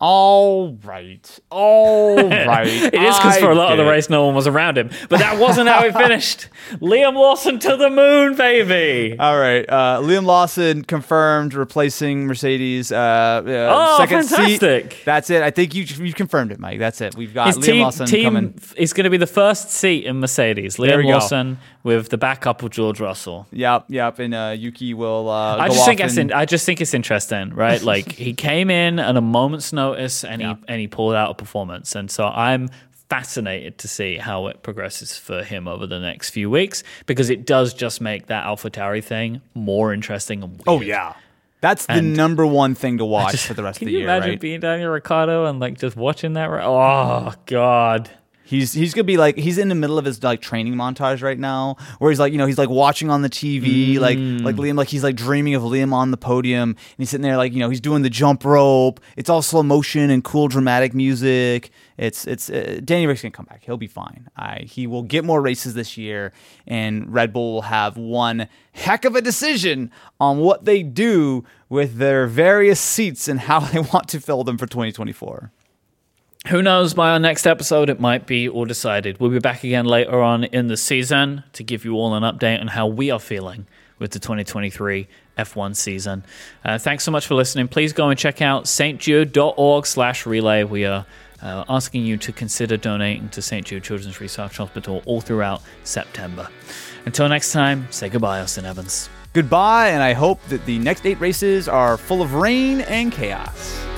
All right. All right. [laughs] It is because for a lot of the race, no one was around him. But that wasn't how it [laughs] finished. Liam Lawson to the moon, baby. All right. Uh, Liam Lawson confirmed replacing Mercedes. Uh, uh, Oh, second fantastic. seat. That's it. I think you you confirmed it, Myke. That's it. We've got His Liam team, Lawson team coming. is going to be the first seat in Mercedes. Liam go. Lawson with the backup of George Russell. Yep, yep. And uh, Yuki will. Uh, I just think it's in, I just think it's interesting, right? [laughs] Like he came in at a moment's notice and Yeah. he and he pulled out a performance, and so I'm fascinated to see how it progresses for him over the next few weeks because it does just make that AlphaTauri thing more interesting and weird. Oh yeah, that's the And- number one thing to watch Just- for the rest of the year. Can you imagine right? being Daniel Ricciardo and like just watching that? Right? Oh God. He's he's gonna be like he's in the middle of his like training montage right now, where he's like you know he's like watching on the TV like like Liam like he's like dreaming of Liam on the podium and he's sitting there like you know he's doing the jump rope. It's all slow motion and cool dramatic music. It's it's uh, Danny Rick's gonna come back. He'll be fine. I he will get more races this year, and Red Bull will have one heck of a decision on what they do with their various seats and how [laughs] they want to fill them for 2024. Who knows? By our next episode, it might be all decided. We'll be back again later on in the season to give you all an update on how we are feeling with the 2023 F1 season. Uh, thanks so much for listening. Please go and check out stjude.org slash relay. We are uh, asking you to consider donating to St. Jude Children's Research Hospital all throughout September. Until next time, say goodbye, Austin Evans. Goodbye, and I hope that the next eight races are full of rain and chaos.